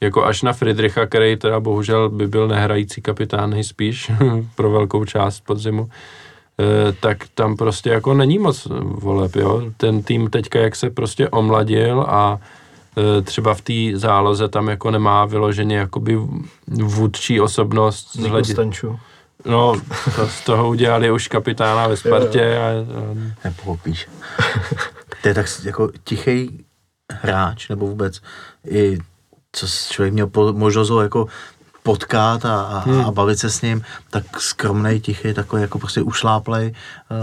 jako až na Friedricha, který teda bohužel by byl nehrající kapitán nejspíš pro velkou část podzimu, eh, tak tam prostě jako není moc voleb, jo. Ten tým teďka, jak se prostě omladil a eh, třeba v té záloze tam jako nemá vyloženě jakoby vůdčí osobnost. Z hledi- No, to z toho udělali už kapitána ve Spartě. A, a... Nepochopíš. to je tak jako tichý hráč, nebo vůbec i co člověk měl po, možnost ho jako potkat a, a, hmm. a bavit se s ním, tak skromnej, tichý, takový jako prostě ušláplej,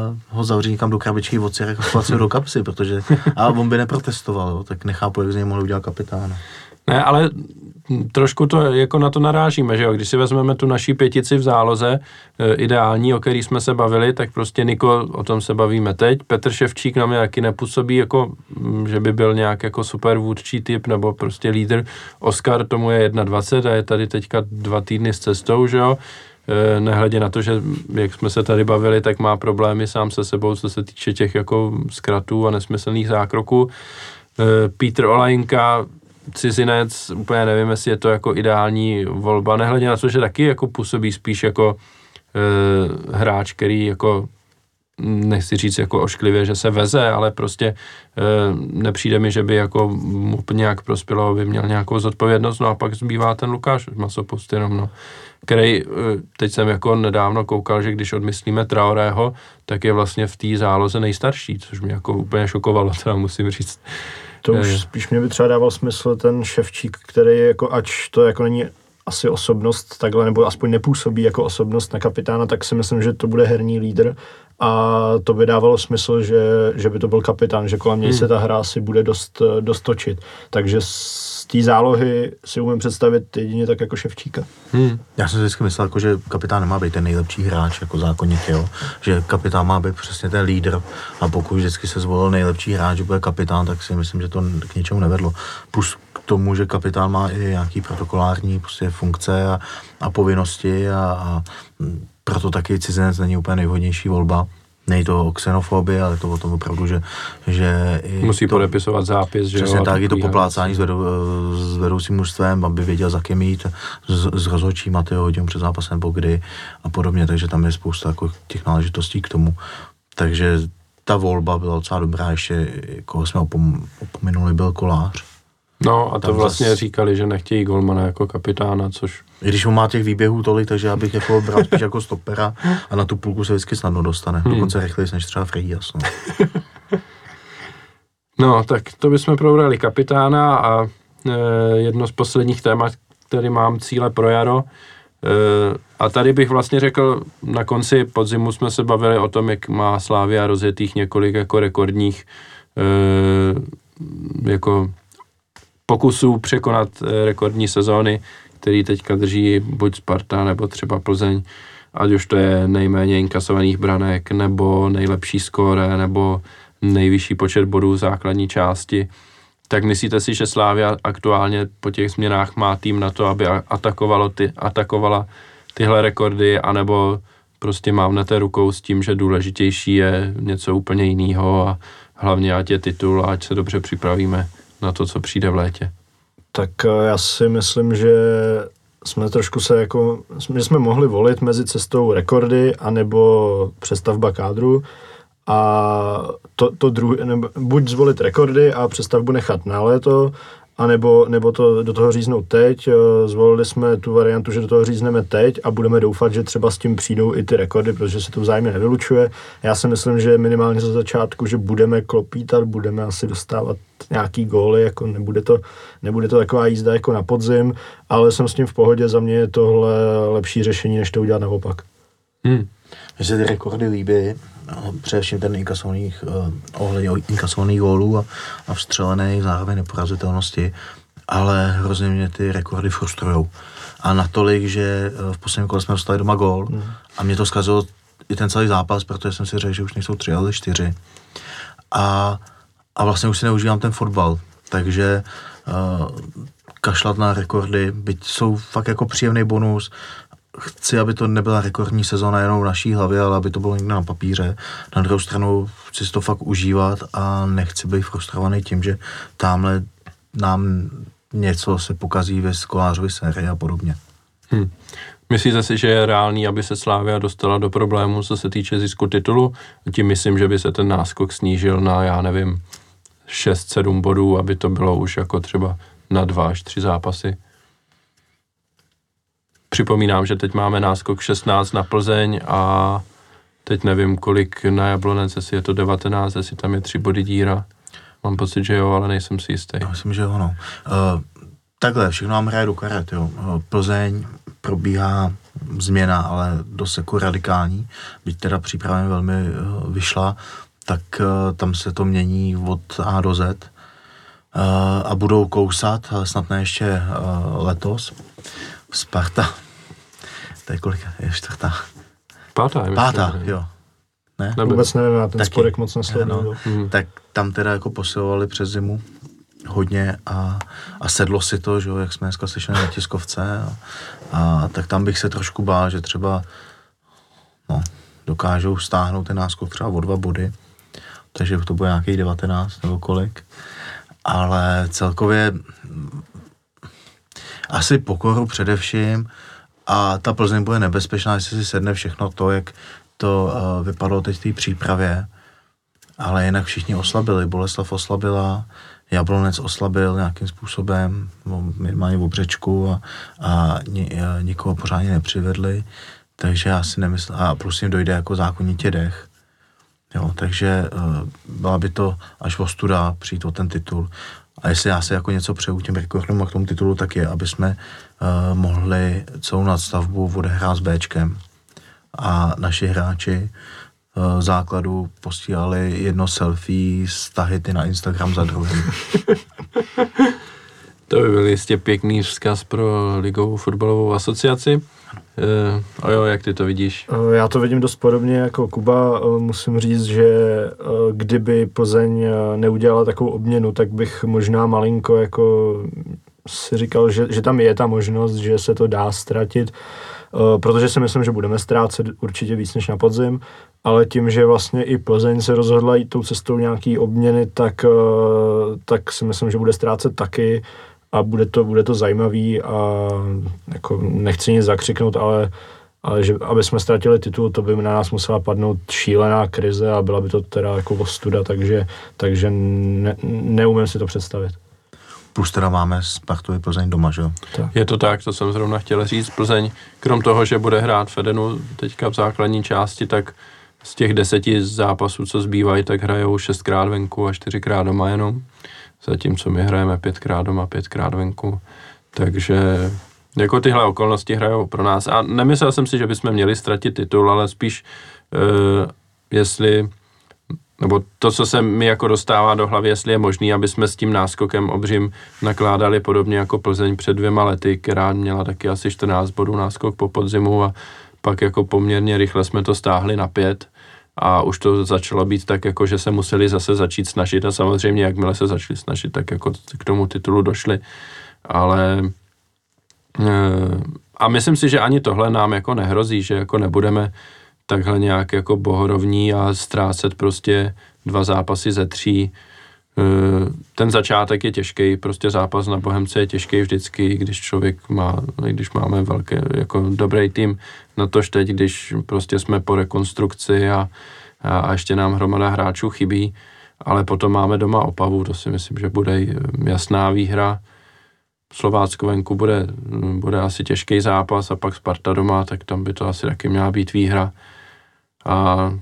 uh, ho zavřít někam do krabičky, odstěrek do kapsy, protože, a on by neprotestoval, jo, tak nechápu, jak z něj mohl udělat kapitána. Ne, ale trošku to jako na to narážíme, že jo? Když si vezmeme tu naší pětici v záloze, e, ideální, o který jsme se bavili, tak prostě Niko, o tom se bavíme teď. Petr Ševčík na mě taky nepůsobí jako, mm, že by byl nějak jako super vůdčí typ nebo prostě lídr. Oscar tomu je 21 a je tady teďka dva týdny s cestou, že jo? E, nehledě na to, že jak jsme se tady bavili, tak má problémy sám se sebou, co se týče těch jako zkratů a nesmyslných zákroků. E, Petr Olajinka, cizinec, úplně nevím, jestli je to jako ideální volba, nehledě na to, že taky jako působí spíš jako e, hráč, který jako nechci říct jako ošklivě, že se veze, ale prostě e, nepřijde mi, že by jako mu nějak prospělo, aby měl nějakou zodpovědnost, no a pak zbývá ten Lukáš Masopust jenom, no, který, e, teď jsem jako nedávno koukal, že když odmyslíme Traorého, tak je vlastně v té záloze nejstarší, což mě jako úplně šokovalo, teda musím říct. To už spíš mě by třeba dával smysl ten ševčík, který je jako, ač to jako není asi osobnost takhle, nebo aspoň nepůsobí jako osobnost na kapitána, tak si myslím, že to bude herní lídr a to by dávalo smysl, že, že by to byl kapitán, že kolem něj hmm. se ta hra asi bude dost, dost točit. Takže z té zálohy si umím představit jedině tak jako Ševčíka. Hmm. Já jsem si vždycky myslel, jako, že kapitán nemá být ten nejlepší hráč, jako zákonitě, jo? že kapitán má být přesně ten lídr a pokud vždycky se zvolil nejlepší hráč, že bude kapitán, tak si myslím, že to k něčemu nevedlo. Plus k tomu, že kapitán má i nějaký protokolární prostě funkce a, a povinnosti a, a proto taky cizinec není úplně nejvhodnější volba. Není to o xenofobii, ale to o tom opravdu, že, že i Musí to, podepisovat zápis, že Přesně jo, tak, i to poplácání s, vedou, s vedoucím mužstvem, aby věděl, za kým jít, s, s rozhodčím a ty hodinu před zápasem nebo kdy a podobně, takže tam je spousta jako těch náležitostí k tomu. Takže ta volba byla docela dobrá, ještě koho jsme opom, opominuli, byl kolář. No a to Tam vlastně zas... říkali, že nechtějí Golmana jako kapitána, což... I když on má těch výběhů tolik, takže já bych jako bral spíš jako stopera a na tu půlku se vždycky snadno dostane. Hmm. Dokonce rychleji než třeba Freddy, jasno. no, tak to bychom probrali kapitána a e, jedno z posledních témat, který mám cíle pro jaro. E, a tady bych vlastně řekl, na konci podzimu jsme se bavili o tom, jak má Slávia rozjetých několik jako rekordních e, jako pokusů překonat eh, rekordní sezóny, který teďka drží buď Sparta nebo třeba Plzeň, ať už to je nejméně inkasovaných branek, nebo nejlepší skóre, nebo nejvyšší počet bodů v základní části. Tak myslíte si, že Slávia aktuálně po těch změnách má tým na to, aby atakovalo ty, atakovala tyhle rekordy, anebo prostě mávnete rukou s tím, že důležitější je něco úplně jiného a hlavně ať je titul a ať se dobře připravíme na to, co přijde v létě? Tak eh, já si myslím, že jsme trošku se jako, že jsme mohli volit mezi cestou rekordy anebo přestavba kádru a to, to druhé, nebo buď zvolit rekordy a přestavbu nechat na léto, a nebo, nebo to do toho říznout teď. Eh, zvolili jsme tu variantu, že do toho řízneme teď a budeme doufat, že třeba s tím přijdou i ty rekordy, protože se to vzájemně nevylučuje. Já si myslím, že minimálně za začátku, že budeme klopítat, budeme asi dostávat nějaký góly, jako nebude to, nebude to taková jízda jako na podzim, ale jsem s tím v pohodě, za mě je tohle lepší řešení, než to udělat naopak. Hmm. Mně se ty rekordy líbí, no, především ten inkasovaných, uh, ohledně inkasovaných gólů a, a vstřelených zároveň neporazitelnosti, ale hrozně mě ty rekordy frustrujou. A natolik, že uh, v posledním kole jsme dostali doma gól mm. a mě to zkazilo i ten celý zápas, protože jsem si řekl, že už nejsou tři, ale čtyři. A, a vlastně už si neužívám ten fotbal, takže uh, kašlat na rekordy, byť jsou fakt jako příjemný bonus, chci, aby to nebyla rekordní sezóna jenom v naší hlavě, ale aby to bylo někde na papíře. Na druhou stranu chci to fakt užívat a nechci být frustrovaný tím, že tamhle nám něco se pokazí ve skolářovi sérii a podobně. Hmm. Myslíte si, že je reálný, aby se Slávia dostala do problému, co se týče zisku titulu? Tím myslím, že by se ten náskok snížil na, já nevím, 6-7 bodů, aby to bylo už jako třeba na dva až tři zápasy. Připomínám, že teď máme náskok 16 na Plzeň a teď nevím, kolik na Jablonec, jestli je to 19, jestli tam je tři body díra. Mám pocit, že jo, ale nejsem si jistý. Já myslím, že jo, no. Uh, takhle, všechno nám hraje do karet, jo. Uh, Plzeň probíhá změna, ale dost jako radikální, byť teda příprava velmi uh, vyšla, tak uh, tam se to mění od A do Z. a budou kousat, snad ne ještě eh, letos. Sparta, to je kolik, je čtvrtá. Pátá, je myslím, Pátá, ne? jo. Ne? Nebo- Vůbec nevím, já ten Taky. sporek moc nesleduju. Ano. Mhm. Tak tam teda jako posilovali přes zimu hodně a, a sedlo si to, že jo, jak jsme dneska slyšeli na tiskovce a, a tak tam bych se trošku bál, že třeba no, dokážou stáhnout ten náskok třeba o dva body, takže to bude nějakých 19 nebo kolik, ale celkově asi pokoru především a ta Plzeň bude nebezpečná, jestli si sedne všechno to, jak to uh, vypadalo teď v té přípravě, ale jinak všichni oslabili. Boleslav oslabila, Jablonec oslabil nějakým způsobem, minimálně v obřečku a, a, ni, a nikoho pořádně nepřivedli, takže já si nemyslím, a plus jim dojde jako zákonitě dech. Jo, takže uh, byla by to až ostuda přijít o ten titul. A jestli já se jako něco přeju těm rekordům a k tomu titulu, tak je, aby jsme uh, mohli celou nadstavbu odehrát s Bčkem. A naši hráči uh, základu posílali jedno selfie z tahity na Instagram za druhým. To by byl jistě pěkný vzkaz pro Ligovou fotbalovou asociaci. Uh, a jo, jak ty to vidíš? Eh, Já to vidím dost podobně jako Kuba. Eh, Musím říct, že eh, kdyby Plzeň eh, neudělala takovou obměnu, tak bych možná malinko jako si říkal, že, že tam je ta možnost, že se to dá ztratit, eh, protože si myslím, že budeme ztrácet určitě víc než na podzim, ale tím, že vlastně i Plzeň se rozhodla jít tou cestou nějaký obměny, tak, eh, tak si myslím, že bude ztrácet taky a bude to, bude to zajímavý a jako nechci nic zakřiknout, ale ale že aby jsme ztratili titul, to by na nás musela padnout šílená krize a byla by to teda jako ostuda, takže, takže ne, neumím si to představit. Plus teda máme Spartu i Plzeň doma, že jo? Je to tak, to jsem zrovna chtěl říct. Plzeň, krom toho, že bude hrát Fedenu teďka v základní části, tak z těch deseti zápasů, co zbývají, tak hrajou šestkrát venku a čtyřikrát doma jenom. Zatímco my hrajeme pětkrát doma, pětkrát venku. Takže jako tyhle okolnosti hrajou pro nás. A nemyslel jsem si, že bychom měli ztratit titul, ale spíš uh, jestli nebo to, co se mi jako dostává do hlavy, jestli je možný, aby jsme s tím náskokem obřím nakládali podobně jako Plzeň před dvěma lety, která měla taky asi 14 bodů náskok po podzimu a pak jako poměrně rychle jsme to stáhli na pět a už to začalo být tak, jako že se museli zase začít snažit a samozřejmě, jakmile se začali snažit, tak jako k tomu titulu došli, ale eh, a myslím si, že ani tohle nám jako nehrozí, že jako nebudeme takhle nějak jako bohorovní a ztrácet prostě dva zápasy ze tří. Eh, Ten začátek je těžký, prostě zápas na Bohemce je těžký vždycky, když člověk má, když máme velké, jako dobrý tým, na tož teď, když prostě jsme po rekonstrukci a, a, a ještě nám hromada hráčů chybí, ale potom máme doma Opavu, to si myslím, že bude eh, jasná výhra. Slovácko venku bude, bude asi těžký zápas a pak Sparta doma, tak tam by to asi taky měla být výhra. A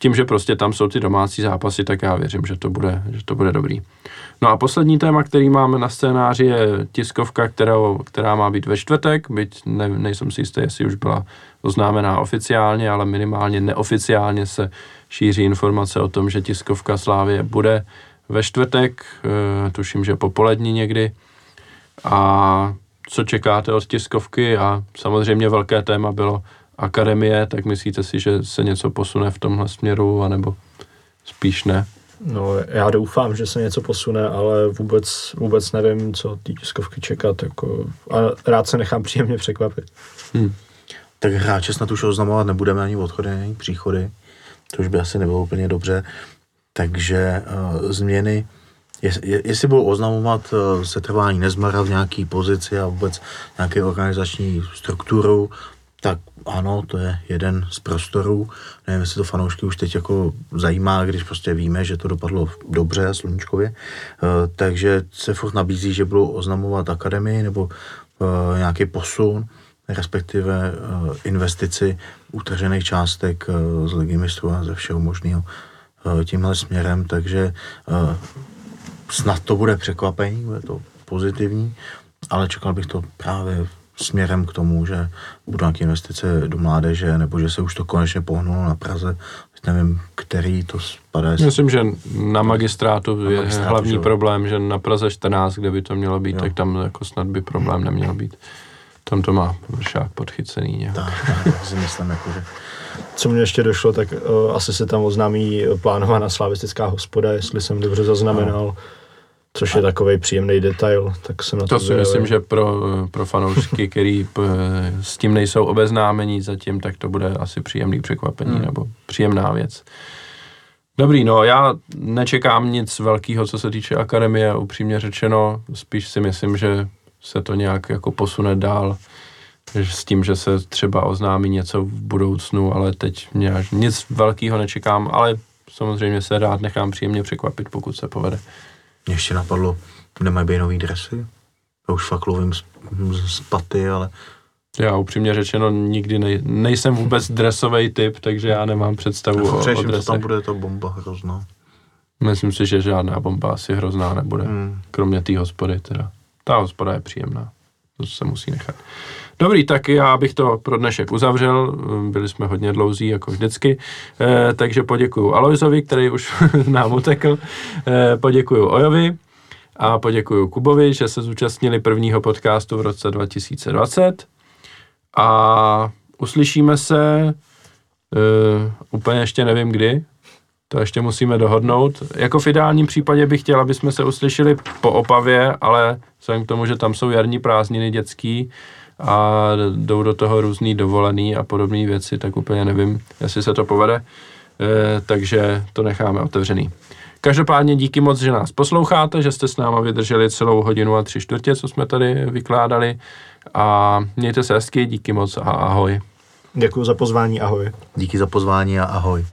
tím, že prostě tam jsou ty domácí zápasy, tak já věřím, že to bude, že to bude dobrý. No a poslední téma, který máme na scénáři, je tiskovka, kterou, která má být ve čtvrtek, byť ne, nejsem si jistý, jestli už byla oznámená oficiálně, ale minimálně neoficiálně se šíří informace o tom, že tiskovka Slávě bude ve čtvrtek, e, tuším, že popolední někdy. A co čekáte od tiskovky? A samozřejmě velké téma bylo akademie, tak myslíte si, že se něco posune v tomhle směru, anebo spíš ne? No, já doufám, že se něco posune, ale vůbec, vůbec nevím, co ty tiskovky čekat. Jako, a rád se nechám příjemně překvapit. Hm. Tak hráče snad už oznamovat nebudeme ani odchody, ani příchody, to už by asi nebylo úplně dobře. Takže uh, změny, jest, je, jestli budou oznamovat uh, setrvání Nezmara v nějaký pozici a vůbec nějaké organizační strukturu, tak ano, to je jeden z prostorů. Nevím, jestli to fanoušky už teď jako zajímá, když prostě víme, že to dopadlo dobře sluníčkově. Uh, takže se furt nabízí, že budou oznamovat akademii nebo uh, nějaký posun, respektive uh, investici utržených částek z ligy mistrů a ze všeho možného tímhle směrem, takže snad to bude překvapení, bude to pozitivní, ale čekal bych to právě směrem k tomu, že budou nějaké investice do mládeže, nebo že se už to konečně pohnulo na Praze. Teď nevím, který to spadá. jestli- Myslím, že na magistrátu je magistrátu, hlavní že problém, že na Praze 14, kde by to mělo být, Jo. tak tam jako snad by problém neměl být. Tam to má vršák podchycený nějak. Tak, tak si myslím, jako, že Co mě ještě došlo, tak uh, asi se tam oznámí plánovaná slavistická hospoda, jestli jsem dobře zaznamenal. Což je takový příjemný detail, tak jsem na to, To si myslím, že pro, pro fanoušky, který p, s tím nejsou obeznámení zatím, tak to bude asi příjemný překvapení Hmm. nebo příjemná věc. Dobrý, no já nečekám nic velkého, co se týče akademie, upřímně řečeno, spíš si myslím, že se to nějak jako posune dál že s tím, že se třeba oznámí něco v budoucnu, ale teď nějak, nic velkého nečekám, ale samozřejmě se rád nechám příjemně překvapit, pokud se povede. Mě ještě napadlo, nemají být nový dresy. Já už fakt lovím z, z paty, ale Já upřímně řečeno nikdy nej, nejsem vůbec dresový typ, takže já nemám představu jako o, o dresech. tam bude, to bomba hrozná. Myslím si, že žádná bomba asi hrozná nebude. Hmm. kromě té hospody teda. Ta hospoda je příjemná, to se musí nechat. Dobrý, tak já bych to pro dnešek uzavřel, byli jsme hodně dlouzí, jako vždycky, eh, takže poděkuju Alojzovi, který už nám utekl, eh, poděkuju Ojovi a poděkuju Kubovi, že se zúčastnili prvního podcastu v roce 2020 a uslyšíme se uh, úplně ještě nevím kdy, to ještě musíme dohodnout. Jako v ideálním případě bych chtěl, aby jsme se uslyšeli po Opavě, ale vzhledem k tomu, že tam jsou jarní prázdniny dětský a jdou do toho různý dovolený a podobné věci, tak úplně nevím, jestli se to povede. E, takže to necháme otevřený. Každopádně díky moc, že nás posloucháte, že jste s náma vydrželi celou hodinu a tři čtvrtě, co jsme tady vykládali. A mějte se hezky, díky moc a ahoj. Děkuji za pozvání, ahoj. Díky za pozvání a ahoj.